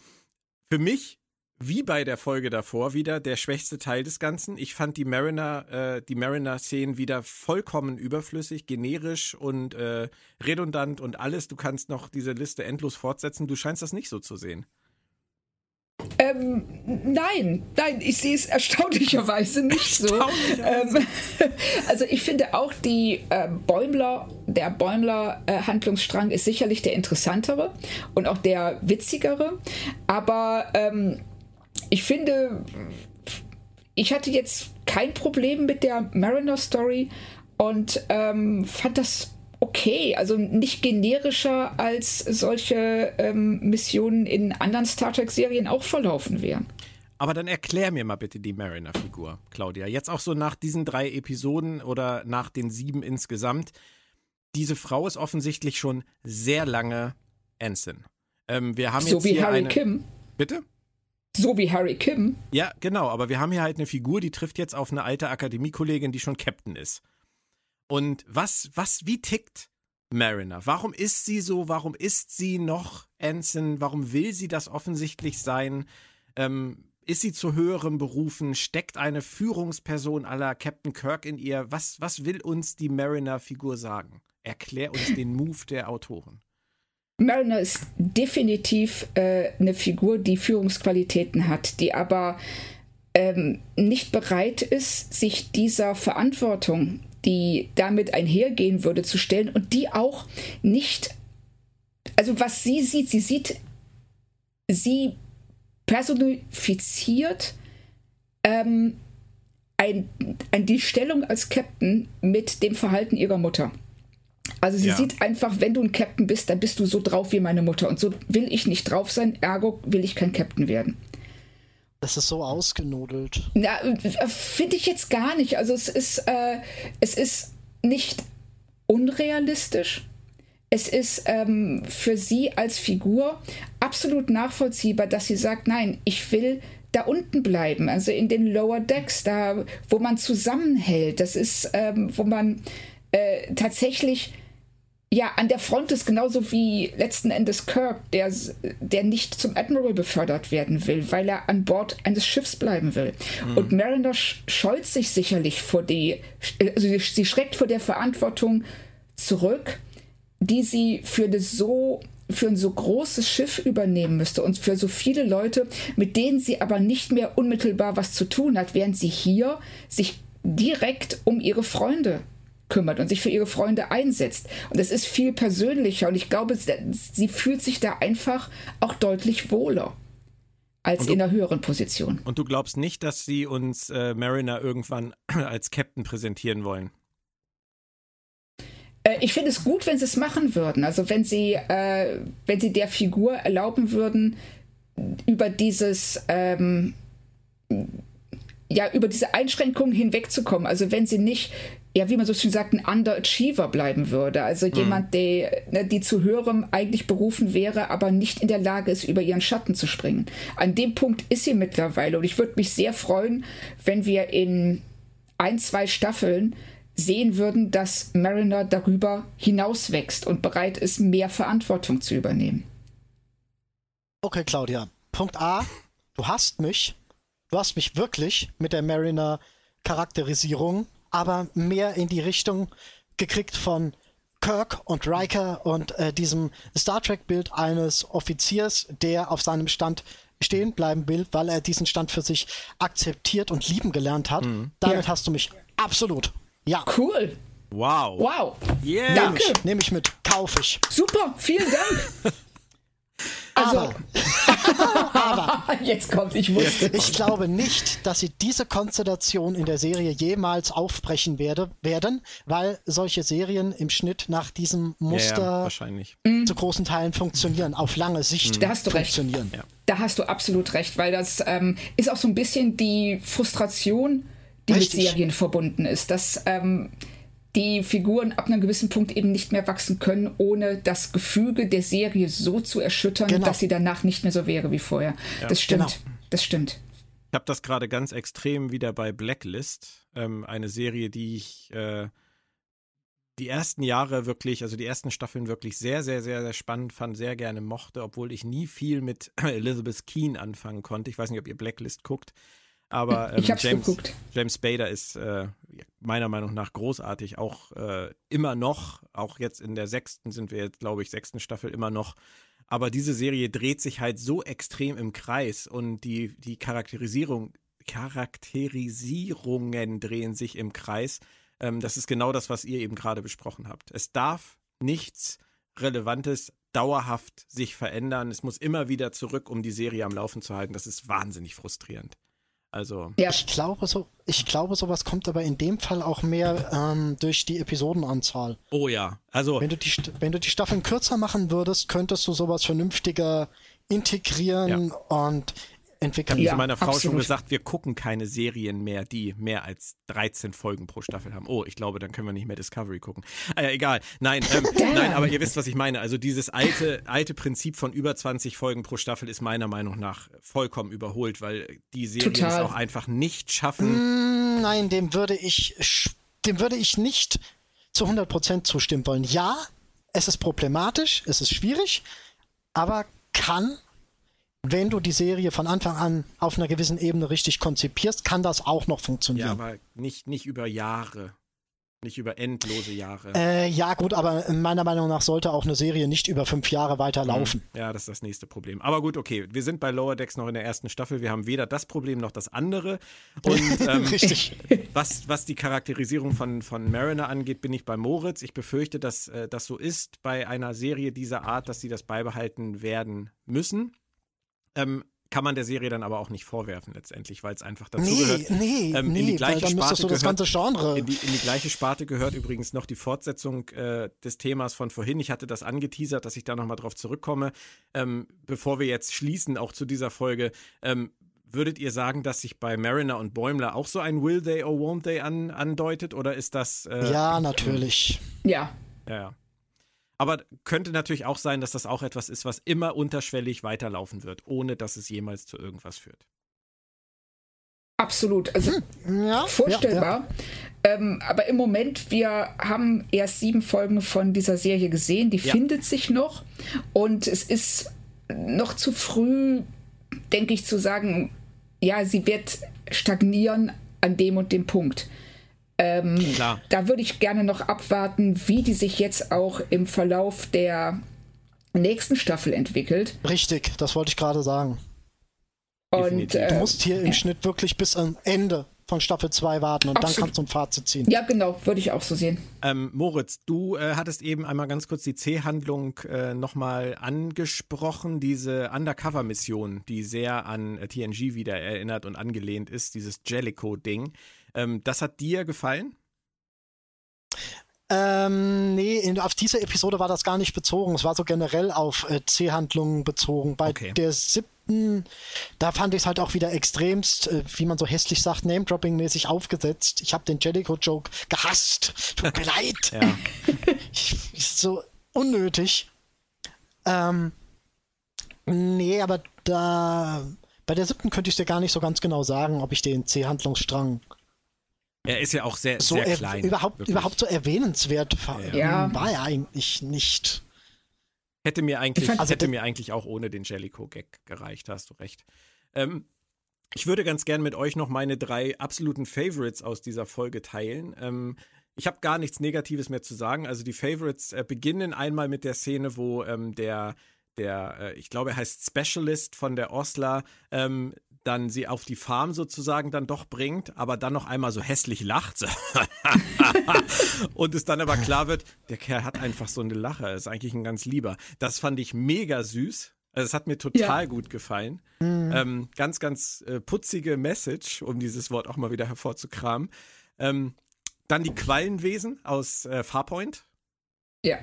Speaker 1: für mich, wie bei der Folge davor, wieder der schwächste Teil des Ganzen. Ich fand die Mariner, äh, die Mariner-Szenen wieder vollkommen überflüssig, generisch und äh, redundant und alles. Du kannst noch diese Liste endlos fortsetzen. Du scheinst das nicht so zu sehen.
Speaker 2: Ähm, nein, nein, ich sehe es erstaunlicherweise nicht so. Ähm, also ich finde auch die äh, Bäumler, der Bäumler äh, Handlungsstrang ist sicherlich der interessantere und auch der witzigere. Aber ähm, ich finde, ich hatte jetzt kein Problem mit der Mariner Story und ähm, fand das okay, also nicht generischer als solche ähm, Missionen in anderen Star Trek-Serien auch verlaufen wären.
Speaker 1: Aber dann erklär mir mal bitte die Mariner-Figur, Claudia. Jetzt auch so nach diesen drei Episoden oder nach den sieben insgesamt. Diese Frau ist offensichtlich schon sehr lange Ensign. Ähm, wir haben
Speaker 2: So
Speaker 1: jetzt
Speaker 2: wie
Speaker 1: hier
Speaker 2: Harry
Speaker 1: eine.
Speaker 2: Kim.
Speaker 1: Bitte?
Speaker 2: So wie Harry Kim.
Speaker 1: Ja, genau, aber wir haben hier halt eine Figur, die trifft jetzt auf eine alte Akademiekollegin, die schon Captain ist. Und was, was, wie tickt Mariner? Warum ist sie so? Warum ist sie noch Ensign? Warum will sie das offensichtlich sein? Ähm, ist sie zu höherem berufen? Steckt eine Führungsperson aller Captain Kirk in ihr? Was, was will uns die Mariner-Figur sagen? Erklär uns den Move der Autoren.
Speaker 2: Mariner ist definitiv äh, eine Figur, die Führungsqualitäten hat, die aber ähm, nicht bereit ist, sich dieser Verantwortung, die damit einhergehen würde, zu stellen und die auch nicht, also was sie sieht, sie sieht, sie personifiziert ähm, ein, ein, die Stellung als Captain mit dem Verhalten ihrer Mutter. Also sie
Speaker 1: Ja.
Speaker 2: sieht einfach, wenn du ein Captain bist, dann bist du so drauf wie meine Mutter. Und so will ich nicht drauf sein, ergo will ich kein Captain werden.
Speaker 3: Das ist so ausgenudelt.
Speaker 2: Na, äh, finde ich jetzt gar nicht. Also es ist, äh, es ist nicht unrealistisch. Es ist ähm, für sie als Figur absolut nachvollziehbar, dass sie sagt, nein, ich will da unten bleiben, also in den Lower Decks, da wo man zusammenhält. Das ist, ähm, wo man äh, tatsächlich ja an der Front ist, genauso wie letzten Endes Kirk, der, der nicht zum Admiral befördert werden will, weil er an Bord eines Schiffs bleiben will. Und Mariner sch- scheut sich sicherlich vor die, also sie- sie schreckt vor der Verantwortung zurück, die sie für das so für ein so großes Schiff übernehmen müsste und für so viele Leute, mit denen sie aber nicht mehr unmittelbar was zu tun hat, während sie hier sich direkt um ihre Freunde kümmert und sich für ihre Freunde einsetzt. Und das ist viel persönlicher und ich glaube, sie fühlt sich da einfach auch deutlich wohler als du, in einer höheren Position.
Speaker 1: Und du glaubst nicht, dass sie uns äh, Mariner irgendwann als Captain präsentieren wollen?
Speaker 2: Äh, ich finde es gut, wenn sie es machen würden. Also wenn sie, äh, wenn sie der Figur erlauben würden, über dieses ähm, ja, über diese Einschränkungen hinwegzukommen. Also wenn sie nicht, ja, wie man so schön sagt, ein Underachiever bleiben würde. Also mhm. jemand, der, ne, die zu höherem eigentlich berufen wäre, aber nicht in der Lage ist, über ihren Schatten zu springen. An dem Punkt ist sie mittlerweile. Und ich würde mich sehr freuen, wenn wir in ein, zwei Staffeln sehen würden, dass Mariner darüber hinauswächst und bereit ist, mehr Verantwortung zu übernehmen.
Speaker 3: Okay, Claudia. Punkt A. Du hast mich. Du hast mich wirklich mit der Mariner Charakterisierung, aber mehr in die Richtung gekriegt von Kirk und Riker und äh, diesem Star Trek-Bild eines Offiziers, der auf seinem Stand stehen bleiben will, weil er diesen Stand für sich akzeptiert und lieben gelernt hat. Mhm. Damit ja. hast du mich absolut ja.
Speaker 2: Cool.
Speaker 1: Wow.
Speaker 2: Wow.
Speaker 1: Yeah.
Speaker 2: Danke.
Speaker 3: Nehme ich, mit. Kaufe ich.
Speaker 2: Super. Vielen Dank.
Speaker 3: Also,
Speaker 2: aber, jetzt kommt, ich wusste.
Speaker 3: Ich glaube nicht, dass sie diese Konstellation in der Serie jemals aufbrechen werde, werden, weil solche Serien im Schnitt nach diesem Muster
Speaker 1: ja, wahrscheinlich.
Speaker 3: zu großen Teilen funktionieren, auf lange Sicht
Speaker 2: da hast du
Speaker 3: funktionieren.
Speaker 2: Recht. Ja. Da hast du absolut recht, weil das ähm, ist auch so ein bisschen die Frustration, die Richtig. mit Serien verbunden ist. Dass ähm, die Figuren ab einem gewissen Punkt eben nicht mehr wachsen können, ohne das Gefüge der Serie so zu erschüttern, genau. dass sie danach nicht mehr so wäre wie vorher. Ja. Das stimmt. Genau. Das stimmt.
Speaker 1: Ich habe das gerade ganz extrem wieder bei Blacklist, ähm, eine Serie, die ich äh, die ersten Jahre wirklich, also die ersten Staffeln wirklich sehr, sehr, sehr, sehr spannend fand, sehr gerne mochte, obwohl ich nie viel mit Elizabeth Keen anfangen konnte. Ich weiß nicht, ob ihr Blacklist guckt. Aber
Speaker 2: ähm, James,
Speaker 1: geguckt. James Bader ist äh, meiner Meinung nach großartig, auch äh, immer noch, auch jetzt in der sechsten sind wir jetzt, glaube ich, sechsten Staffel immer noch. Aber diese Serie dreht sich halt so extrem im Kreis und die, die Charakterisierung, Charakterisierungen drehen sich im Kreis. Ähm, das ist genau das, was ihr eben gerade besprochen habt. Es darf nichts Relevantes dauerhaft sich verändern. Es muss immer wieder zurück, um die Serie am Laufen zu halten. Das ist wahnsinnig frustrierend. Also.
Speaker 3: Ja. Ich glaube, so, ich glaube, sowas kommt aber in dem Fall auch mehr ähm, durch die Episodenanzahl.
Speaker 1: Oh ja. Also.
Speaker 3: Wenn du, die, wenn du die Staffeln kürzer machen würdest, könntest du sowas vernünftiger integrieren ja. und entwickeln.
Speaker 1: Ich habe ja, zu meiner Frau absolut. schon gesagt, wir gucken keine Serien mehr, die mehr als 13 Folgen pro Staffel haben. Oh, ich glaube, dann können wir nicht mehr Discovery gucken. Äh, egal. Nein, ähm, nein, aber ihr wisst, was ich meine. Also dieses alte, alte Prinzip von über 20 Folgen pro Staffel ist meiner Meinung nach vollkommen überholt, weil die Serien Total. es auch einfach nicht schaffen.
Speaker 3: Mm, nein, dem würde ich, dem würde ich nicht zu 100% zustimmen wollen. Ja, es ist problematisch, es ist schwierig, aber kann wenn du die Serie von Anfang an auf einer gewissen Ebene richtig konzipierst, kann das auch noch funktionieren. Ja,
Speaker 1: aber nicht, nicht über Jahre. Nicht über endlose Jahre.
Speaker 3: Äh, ja, gut, aber meiner Meinung nach sollte auch eine Serie nicht über fünf Jahre weiterlaufen.
Speaker 1: Hm. Ja, das ist das nächste Problem. Aber gut, okay, wir sind bei Lower Decks noch in der ersten Staffel. Wir haben weder das Problem noch das andere. Und ähm,
Speaker 3: Richtig.
Speaker 1: Was, was die Charakterisierung von, von Mariner angeht, bin ich bei Moritz. Ich befürchte, dass äh, das so ist bei einer Serie dieser Art, dass sie das beibehalten werden müssen. Ähm, kann man der Serie dann aber auch nicht vorwerfen letztendlich, weil es einfach dazu nee, gehört.
Speaker 3: Nee, ähm, nee, in die gleiche dann Sparte gehört, das ganze Genre.
Speaker 1: In die, in die, gleiche Sparte gehört übrigens noch die Fortsetzung äh, des Themas von vorhin. Ich hatte das angeteasert, dass ich da nochmal drauf zurückkomme. Ähm, bevor wir jetzt schließen, auch zu dieser Folge, ähm, würdet ihr sagen, dass sich bei Mariner und Bäumler auch so ein Will They or Won't They an, andeutet? Oder ist das.
Speaker 3: Äh, ja, natürlich.
Speaker 2: Ja.
Speaker 1: Ja, ja. Aber könnte natürlich auch sein, dass das auch etwas ist, was immer unterschwellig weiterlaufen wird, ohne dass es jemals zu irgendwas führt.
Speaker 2: Absolut, also hm, ja, vorstellbar. Ja, ja. Ähm, aber im Moment, wir haben erst sieben Folgen von dieser Serie gesehen, die findet sich noch und es ist noch zu früh, denke ich, zu sagen, ja, sie wird stagnieren an dem und dem Punkt. Ähm. Da würde ich gerne noch abwarten, wie die sich jetzt auch im Verlauf der nächsten Staffel entwickelt.
Speaker 3: Richtig, das wollte ich gerade sagen.
Speaker 2: Und,
Speaker 3: äh, du musst hier im Schnitt wirklich bis am Ende von Staffel 2 warten und Absolut. dann kannst du ein Fazit ziehen.
Speaker 2: Ja, genau, würde ich auch so sehen.
Speaker 1: Ähm, Moritz, du äh, hattest eben einmal ganz kurz die C-Handlung äh, nochmal angesprochen, diese Undercover-Mission, die sehr an äh, TNG wieder erinnert und angelehnt ist, dieses Jellicoe-Ding. Ähm, das hat dir gefallen?
Speaker 3: Ähm, nee, in, auf diese Episode war das gar nicht bezogen. Es war so generell auf äh, C-Handlungen bezogen. Bei okay. der siebten, da fand ich es halt auch wieder extremst, äh, wie man so hässlich sagt, Name-Dropping-mäßig aufgesetzt. Ich habe den Jellicoe-Joke gehasst. Tut mir leid. Ich, so unnötig. Ähm, nee, aber da bei der siebten könnte ich dir gar nicht so ganz genau sagen, ob ich den C-Handlungsstrang
Speaker 1: er ist ja auch sehr, so sehr klein.
Speaker 3: Überhaupt, überhaupt so erwähnenswert ja. war er eigentlich nicht.
Speaker 1: Hätte mir eigentlich, fand, hätte mir eigentlich auch ohne den Jellicoe-Gag gereicht, hast du recht. Ähm, ich würde ganz gern mit euch noch meine drei absoluten Favorites aus dieser Folge teilen. Ähm, ich habe gar nichts Negatives mehr zu sagen. Also die Favorites äh, beginnen einmal mit der Szene, wo ähm, der der, äh, ich glaube, er heißt Specialist von der Osler, ähm, dann sie auf die Farm sozusagen dann doch bringt, aber dann noch einmal so hässlich lacht. und es dann aber klar wird, der Kerl hat einfach so eine Lache, ist eigentlich ein ganz lieber. Das fand ich mega süß. Also es hat mir total ja. gut gefallen. Mhm. Ähm, ganz, ganz äh, putzige Message, um dieses Wort auch mal wieder hervorzukramen. Ähm, dann die Quallenwesen aus äh, Farpoint.
Speaker 2: Ja.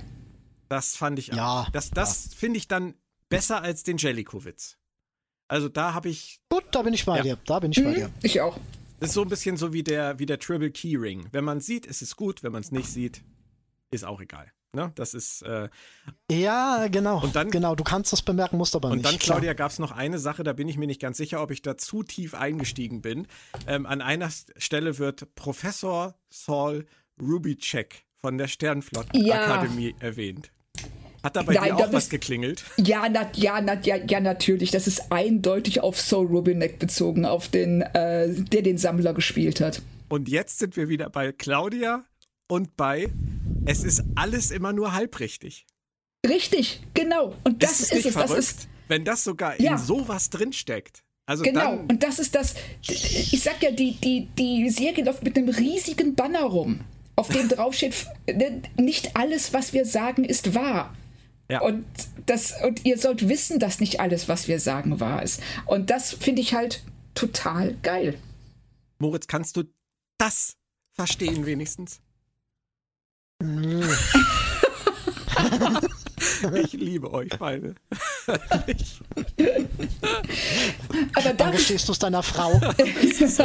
Speaker 1: Das fand ich ja. Auch. Das, das ja. finde ich dann besser als den Jellicoe-Witz. Also da habe ich.
Speaker 3: Gut, da bin ich bei ja. dir. Da bin ich mhm, bei dir.
Speaker 2: Ich auch.
Speaker 1: Das ist so ein bisschen so wie der, wie der Triple Keyring. Wenn man sieht, ist es gut. Wenn man es nicht sieht, ist auch egal. Ne? Das ist. Äh,
Speaker 3: ja, genau. Und dann, genau, du kannst das bemerken, musst aber
Speaker 1: und
Speaker 3: nicht.
Speaker 1: Und dann, Claudia, gab es noch eine Sache, da bin ich mir nicht ganz sicher, ob ich da zu tief eingestiegen bin. Ähm, an einer Stelle wird Professor Saul Rubicek von der Sternflottenakademie ja. erwähnt. Hat da bei Nein, dir auch was ist, geklingelt?
Speaker 2: Ja, na, ja, na, ja, ja, natürlich. Das ist eindeutig auf Soul Rubinek bezogen, auf den, äh, der den Sammler gespielt hat.
Speaker 1: Und jetzt sind wir wieder bei Claudia und bei Es ist alles immer nur halbrichtig.
Speaker 2: Richtig, genau. Und das ist, ist es.
Speaker 1: Verrückt,
Speaker 2: das ist,
Speaker 1: wenn das sogar ja. in sowas drinsteckt. Also
Speaker 2: genau, und das ist das, ich sag ja, die, die, die Serie läuft mit einem riesigen Banner rum, auf dem draufsteht, ne, nicht alles, was wir sagen, ist wahr. Ja. Und, das, und ihr sollt wissen, dass nicht alles, was wir sagen, wahr ist. Und das finde ich halt total geil.
Speaker 1: Moritz, kannst du das verstehen wenigstens? ich liebe euch beide.
Speaker 3: Aber dann gestehst du es deiner Frau. okay,
Speaker 2: ist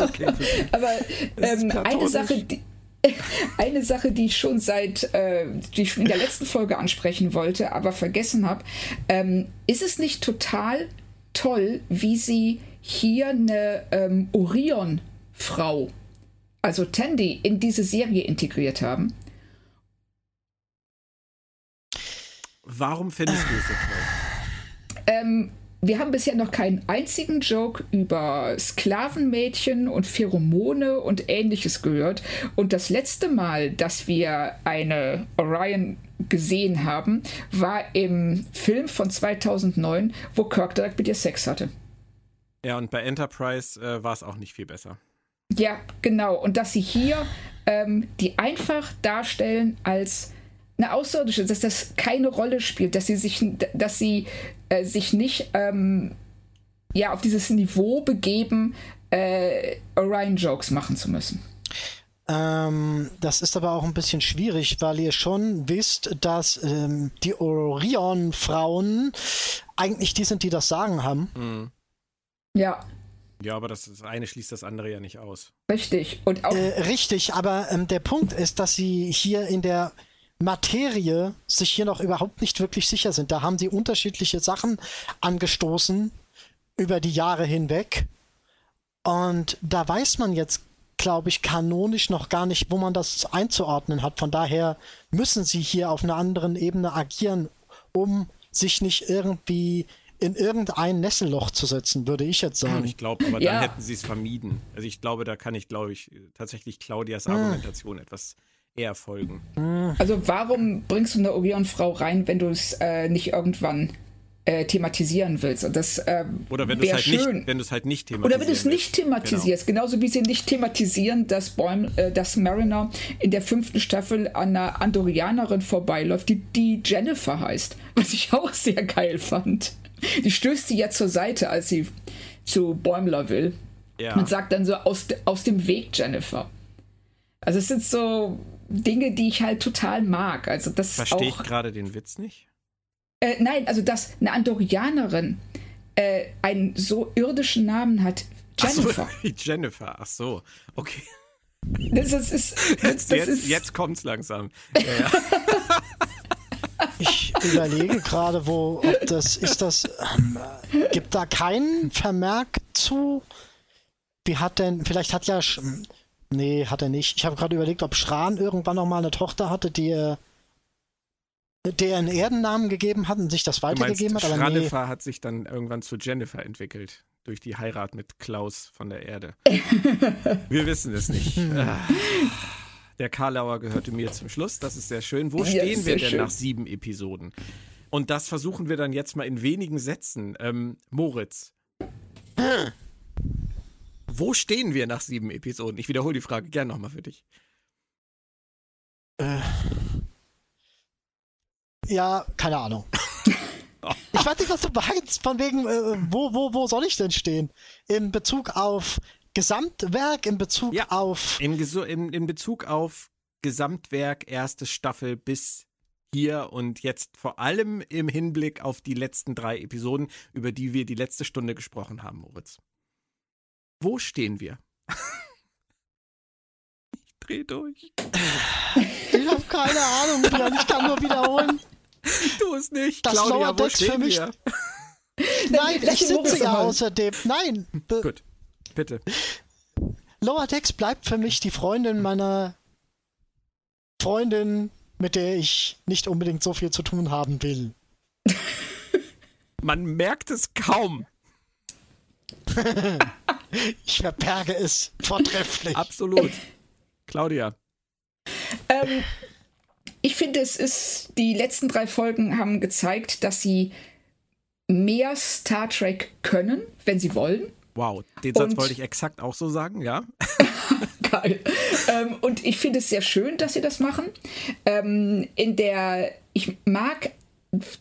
Speaker 2: okay Aber ähm, eine Sache, die, eine Sache, die ich schon seit, äh, die ich schon in der letzten Folge ansprechen wollte, aber vergessen habe. Ähm, ist es nicht total toll, wie sie hier eine ähm, Orion-Frau, also Tandy, in diese Serie integriert haben?
Speaker 1: Warum findest du es so toll?
Speaker 2: Ähm, wir haben bisher noch keinen einzigen Joke über Sklavenmädchen und Pheromone und ähnliches gehört. Und das letzte Mal, dass wir eine Orion gesehen haben, war im Film von 2009, wo Kirk direkt mit ihr Sex hatte.
Speaker 1: Ja, und bei Enterprise äh, war es auch nicht viel besser.
Speaker 2: Ja, genau. Und dass sie hier ähm, die einfach darstellen als eine Außerirdische, dass das keine Rolle spielt, dass sie sich, dass sie äh, sich nicht ähm, ja, auf dieses Niveau begeben, äh, Orion-Jokes machen zu müssen.
Speaker 3: Ähm, das ist aber auch ein bisschen schwierig, weil ihr schon wisst, dass ähm, die Orion-Frauen eigentlich die sind, die das Sagen haben. Mhm.
Speaker 2: Ja.
Speaker 1: Ja, aber das, das, eine schließt das andere ja nicht aus.
Speaker 2: Richtig. Und auch
Speaker 3: äh, richtig, aber ähm, der Punkt ist, dass sie hier in der Materie sich hier noch überhaupt nicht wirklich sicher sind. Da haben sie unterschiedliche Sachen angestoßen über die Jahre hinweg. Und da weiß man jetzt, glaube ich, kanonisch noch gar nicht, wo man das einzuordnen hat. Von daher müssen sie hier auf einer anderen Ebene agieren, um sich nicht irgendwie in irgendein Nesselloch zu setzen, würde ich jetzt sagen.
Speaker 1: Ich glaube, aber ja. dann hätten sie es vermieden. Also ich glaube, da kann ich, glaube ich, tatsächlich Claudias hm. Argumentation hm. etwas eher folgen.
Speaker 2: Also warum bringst du eine Orion-Frau rein, wenn du es äh, nicht irgendwann äh, thematisieren willst. Und das ähm,
Speaker 1: Oder wenn du es halt,
Speaker 2: nicht,
Speaker 1: wenn halt nicht thematisierst.
Speaker 2: Oder wenn du es nicht thematisierst, genau. genauso wie sie nicht thematisieren, dass, Bäum, äh, dass Mariner in der fünften Staffel an einer Andorianerin vorbeiläuft, die, die Jennifer heißt. Was ich auch sehr geil fand. Die stößt sie ja zur Seite, als sie zu Bäumler will. Ja. Und sagt dann so aus, aus dem Weg, Jennifer. Also es sind so Dinge, die ich halt total mag. Also das
Speaker 1: Verstehe ich gerade den Witz nicht?
Speaker 2: Äh, nein, also dass eine Andorianerin äh, einen so irdischen Namen hat. Jennifer.
Speaker 1: Ach so, Jennifer, ach so, okay.
Speaker 2: Das ist, ist, das,
Speaker 1: jetzt, jetzt, jetzt kommt's langsam. Ja, ja.
Speaker 3: Ich überlege gerade, wo, ob das, ist das, ähm, gibt da keinen Vermerk zu? Wie hat denn, vielleicht hat ja, nee, hat er nicht. Ich habe gerade überlegt, ob Schran irgendwann noch mal eine Tochter hatte, die er der einen Erdennamen gegeben hat und sich das weitergegeben
Speaker 1: hat.
Speaker 3: Aber
Speaker 1: Schranefer nee. hat sich dann irgendwann zu Jennifer entwickelt durch die Heirat mit Klaus von der Erde. Wir wissen es nicht. Ah. Der Karlauer gehörte mir zum Schluss. Das ist sehr schön. Wo stehen ja, wir denn schön. nach sieben Episoden? Und das versuchen wir dann jetzt mal in wenigen Sätzen. Ähm, Moritz. Wo stehen wir nach sieben Episoden? Ich wiederhole die Frage gern nochmal für dich.
Speaker 3: Äh. Ja, keine Ahnung. ich weiß nicht, was du meinst, von wegen, äh, wo, wo, wo soll ich denn stehen? In Bezug auf Gesamtwerk, in Bezug ja, auf.
Speaker 1: In, in, in Bezug auf Gesamtwerk, erste Staffel bis hier und jetzt vor allem im Hinblick auf die letzten drei Episoden, über die wir die letzte Stunde gesprochen haben, Moritz. Wo stehen wir? ich dreh durch.
Speaker 3: Ich habe keine Ahnung, ich kann nur wiederholen.
Speaker 1: Tu es nicht. Das Claudia, Lower Decks für mich.
Speaker 3: Nein, ich sitze ja außerdem. Nein.
Speaker 1: Gut, bitte.
Speaker 3: Lower Decks bleibt für mich die Freundin meiner Freundin, mit der ich nicht unbedingt so viel zu tun haben will.
Speaker 1: Man merkt es kaum.
Speaker 3: ich verberge es vortrefflich.
Speaker 1: Absolut. Claudia.
Speaker 2: Ähm, ich finde, es ist, die letzten drei Folgen haben gezeigt, dass sie mehr Star Trek können, wenn sie wollen.
Speaker 1: Wow, den Satz und, wollte ich exakt auch so sagen, ja.
Speaker 2: Geil. Ähm, und ich finde es sehr schön, dass sie das machen. Ähm, in der, ich mag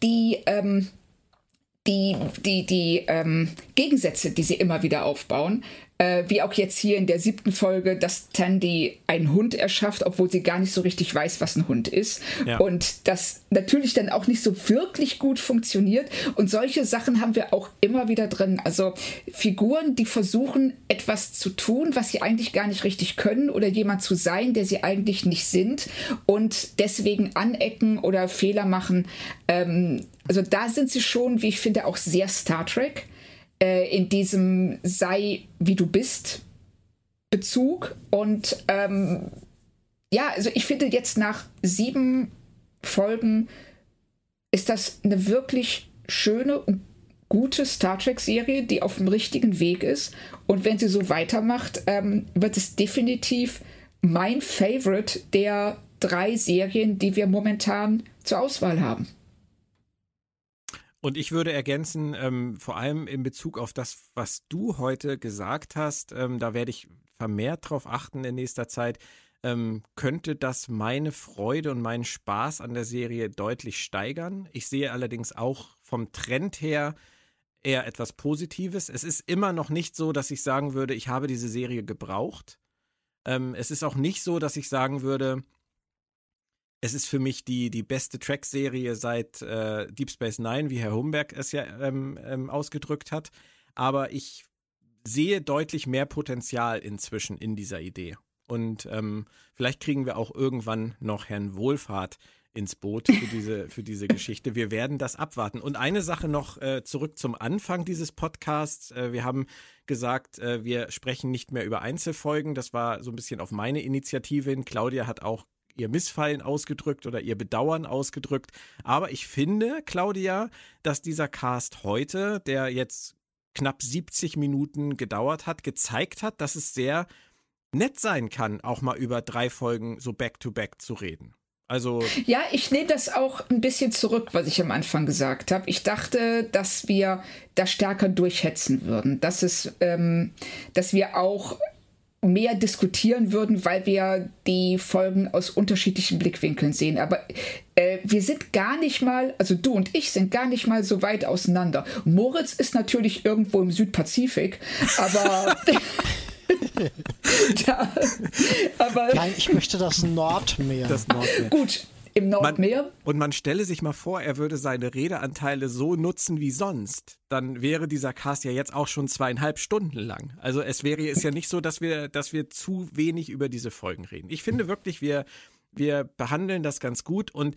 Speaker 2: die, ähm, die, die, die ähm, Gegensätze, die sie immer wieder aufbauen äh, wie auch jetzt hier in der siebten Folge, dass Tandy einen Hund erschafft, obwohl sie gar nicht so richtig weiß, was ein Hund ist. Ja. Und das natürlich dann auch nicht so wirklich gut funktioniert. Und solche Sachen haben wir auch immer wieder drin. Also Figuren, die versuchen, etwas zu tun, was sie eigentlich gar nicht richtig können oder jemand zu sein, der sie eigentlich nicht sind und deswegen anecken oder Fehler machen. Ähm, also da sind sie schon, wie ich finde, auch sehr Star Trek äh, in diesem sei wie du bist Bezug. Und ähm, ja, also ich finde jetzt nach sieben Folgen ist das eine wirklich schöne und gute Star Trek-Serie, die auf dem richtigen Weg ist. Und wenn sie so weitermacht, ähm, wird es definitiv mein Favorite der drei Serien, die wir momentan zur Auswahl haben.
Speaker 1: Und ich würde ergänzen, ähm, vor allem in Bezug auf das, was du heute gesagt hast, ähm, da werde ich vermehrt drauf achten in nächster Zeit, ähm, könnte das meine Freude und meinen Spaß an der Serie deutlich steigern. Ich sehe allerdings auch vom Trend her eher etwas Positives. Es ist immer noch nicht so, dass ich sagen würde, ich habe diese Serie gebraucht. Ähm, es ist auch nicht so, dass ich sagen würde, es ist für mich die, die beste Track-Serie seit äh, Deep Space Nine, wie Herr Humberg es ja ähm, ähm, ausgedrückt hat. Aber ich sehe deutlich mehr Potenzial inzwischen in dieser Idee. Und ähm, vielleicht kriegen wir auch irgendwann noch Herrn Wohlfahrt ins Boot für diese, für diese Geschichte. Wir werden das abwarten. Und eine Sache noch äh, zurück zum Anfang dieses Podcasts. Äh, wir haben gesagt, äh, wir sprechen nicht mehr über Einzelfolgen. Das war so ein bisschen auf meine Initiative hin. Claudia hat auch ihr Missfallen ausgedrückt oder ihr Bedauern ausgedrückt. Aber ich finde, Claudia, dass dieser Cast heute, der jetzt knapp 70 Minuten gedauert hat, gezeigt hat, dass es sehr nett sein kann, auch mal über drei Folgen so back-to-back -back zu reden. Also
Speaker 2: ja, ich nehme das auch ein bisschen zurück, was ich am Anfang gesagt habe. Ich dachte, dass wir da stärker durchhetzen würden, dass es, ähm, dass wir auch mehr diskutieren würden, weil wir die Folgen aus unterschiedlichen Blickwinkeln sehen. Aber äh, wir sind gar nicht mal, also du und ich sind gar nicht mal so weit auseinander. Moritz ist natürlich irgendwo im Südpazifik, aber.
Speaker 3: da, aber Nein, ich möchte das Nordmeer.
Speaker 1: Das Nordmeer.
Speaker 2: Gut, im Nordmeer.
Speaker 1: Man, und man stelle sich mal vor, er würde seine Redeanteile so nutzen wie sonst. Dann wäre dieser Cast ja jetzt auch schon zweieinhalb Stunden lang. Also es wäre es ja nicht so, dass wir, dass wir zu wenig über diese Folgen reden. Ich finde wirklich, wir, wir behandeln das ganz gut und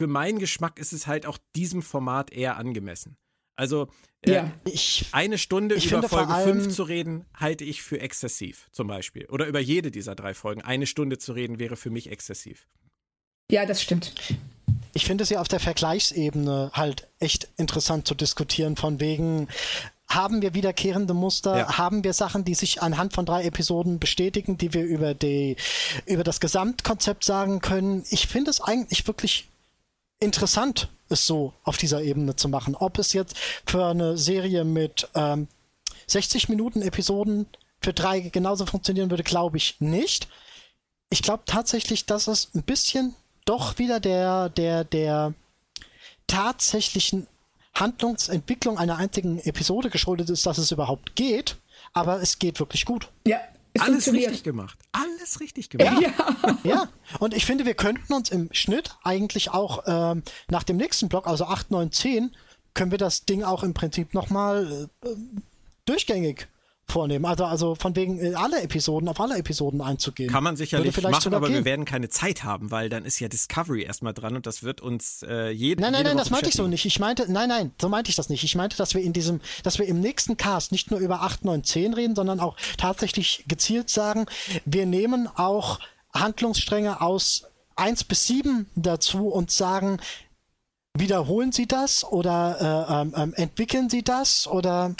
Speaker 1: für meinen Geschmack ist es halt auch diesem Format eher angemessen. Also äh, ja. ich, eine Stunde über Folge 5 zu reden, halte ich für exzessiv, zum Beispiel. Oder über jede dieser drei Folgen. Eine Stunde zu reden wäre für mich exzessiv.
Speaker 2: Ja, das stimmt.
Speaker 3: Ich finde es ja auf der Vergleichsebene halt echt interessant zu diskutieren, von wegen, haben wir wiederkehrende Muster, ja. haben wir Sachen, die sich anhand von drei Episoden bestätigen, die wir über die, über das Gesamtkonzept sagen können. Ich finde es eigentlich wirklich interessant, es so auf dieser Ebene zu machen. Ob es jetzt für eine Serie mit ähm, 60 Minuten Episoden für drei genauso funktionieren würde, glaube ich nicht. Ich glaube tatsächlich, dass es ein bisschen doch wieder der, der, der tatsächlichen Handlungsentwicklung einer einzigen Episode geschuldet ist, dass es überhaupt geht. Aber es geht wirklich gut.
Speaker 2: Ja,
Speaker 1: alles richtig gemacht. Alles richtig gemacht.
Speaker 3: Ja. ja. Und ich finde, wir könnten uns im Schnitt eigentlich auch ähm, nach dem nächsten Block, also 8, 9, 10, können wir das Ding auch im Prinzip nochmal äh, durchgängig vornehmen. Also, also von wegen äh, alle Episoden, auf alle Episoden einzugehen.
Speaker 1: Kann man sicherlich machen, aber gehen. wir werden keine Zeit haben, weil dann ist ja Discovery erstmal dran und das wird uns äh, jeden
Speaker 3: Nein, nein,
Speaker 1: nein,
Speaker 3: das meinte ich so nicht. Ich meinte, nein, nein, so meinte ich das nicht. Ich meinte, dass wir in diesem, dass wir im nächsten Cast nicht nur über 8, 9, 10 reden, sondern auch tatsächlich gezielt sagen, wir nehmen auch Handlungsstränge aus 1 bis 7 dazu und sagen, wiederholen Sie das oder äh, ähm, ähm entwickeln Sie das oder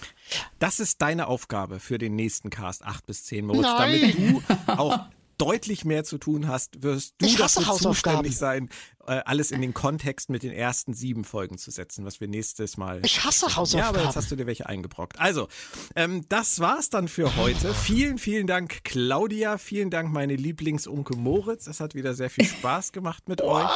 Speaker 1: das ist deine Aufgabe für den nächsten Cast 8 bis 10 Moritz, damit du auch deutlich mehr zu tun hast, wirst du dafür zuständig sein, äh, alles in den Kontext mit den ersten sieben Folgen zu setzen, was wir nächstes Mal.
Speaker 3: Ich hasse Hausaufgaben. Ja,
Speaker 1: aber jetzt hast du dir welche eingebrockt. Also, ähm, das war's dann für heute. Vielen, vielen Dank, Claudia. Vielen Dank, meine Lieblingsunke Moritz. Es hat wieder sehr viel Spaß gemacht mit euch.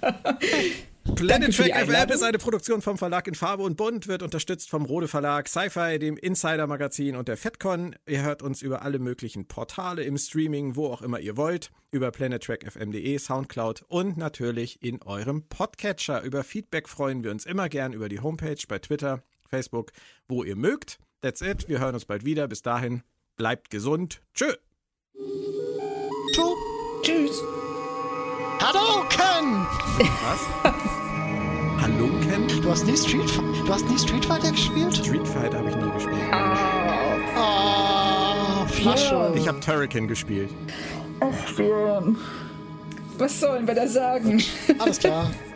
Speaker 1: Planet Track FM ist eine Produktion vom Verlag in Farbe und Bunt, wird unterstützt vom Rode Verlag, Sci-Fi, dem Insider Magazin und der FedCon. Ihr hört uns über alle möglichen Portale im Streaming, wo auch immer ihr wollt, über planettrackfm.de, Soundcloud und natürlich in eurem Podcatcher. Über Feedback freuen wir uns immer gern über die Homepage bei Twitter, Facebook, wo ihr mögt. That's it. Wir hören uns bald wieder. Bis dahin, bleibt gesund. Tschö.
Speaker 3: Tschüss. Tschüss. Hadouken!
Speaker 1: Was? Halunken?
Speaker 3: Du hast nie Street, du hast nie Street Fighter gespielt?
Speaker 1: Street Fighter habe ich nie gespielt.
Speaker 3: Oh, oh Flasche.
Speaker 1: Ich habe Turrican gespielt.
Speaker 2: Ach, Björn. Was sollen wir da sagen?
Speaker 3: Alles klar.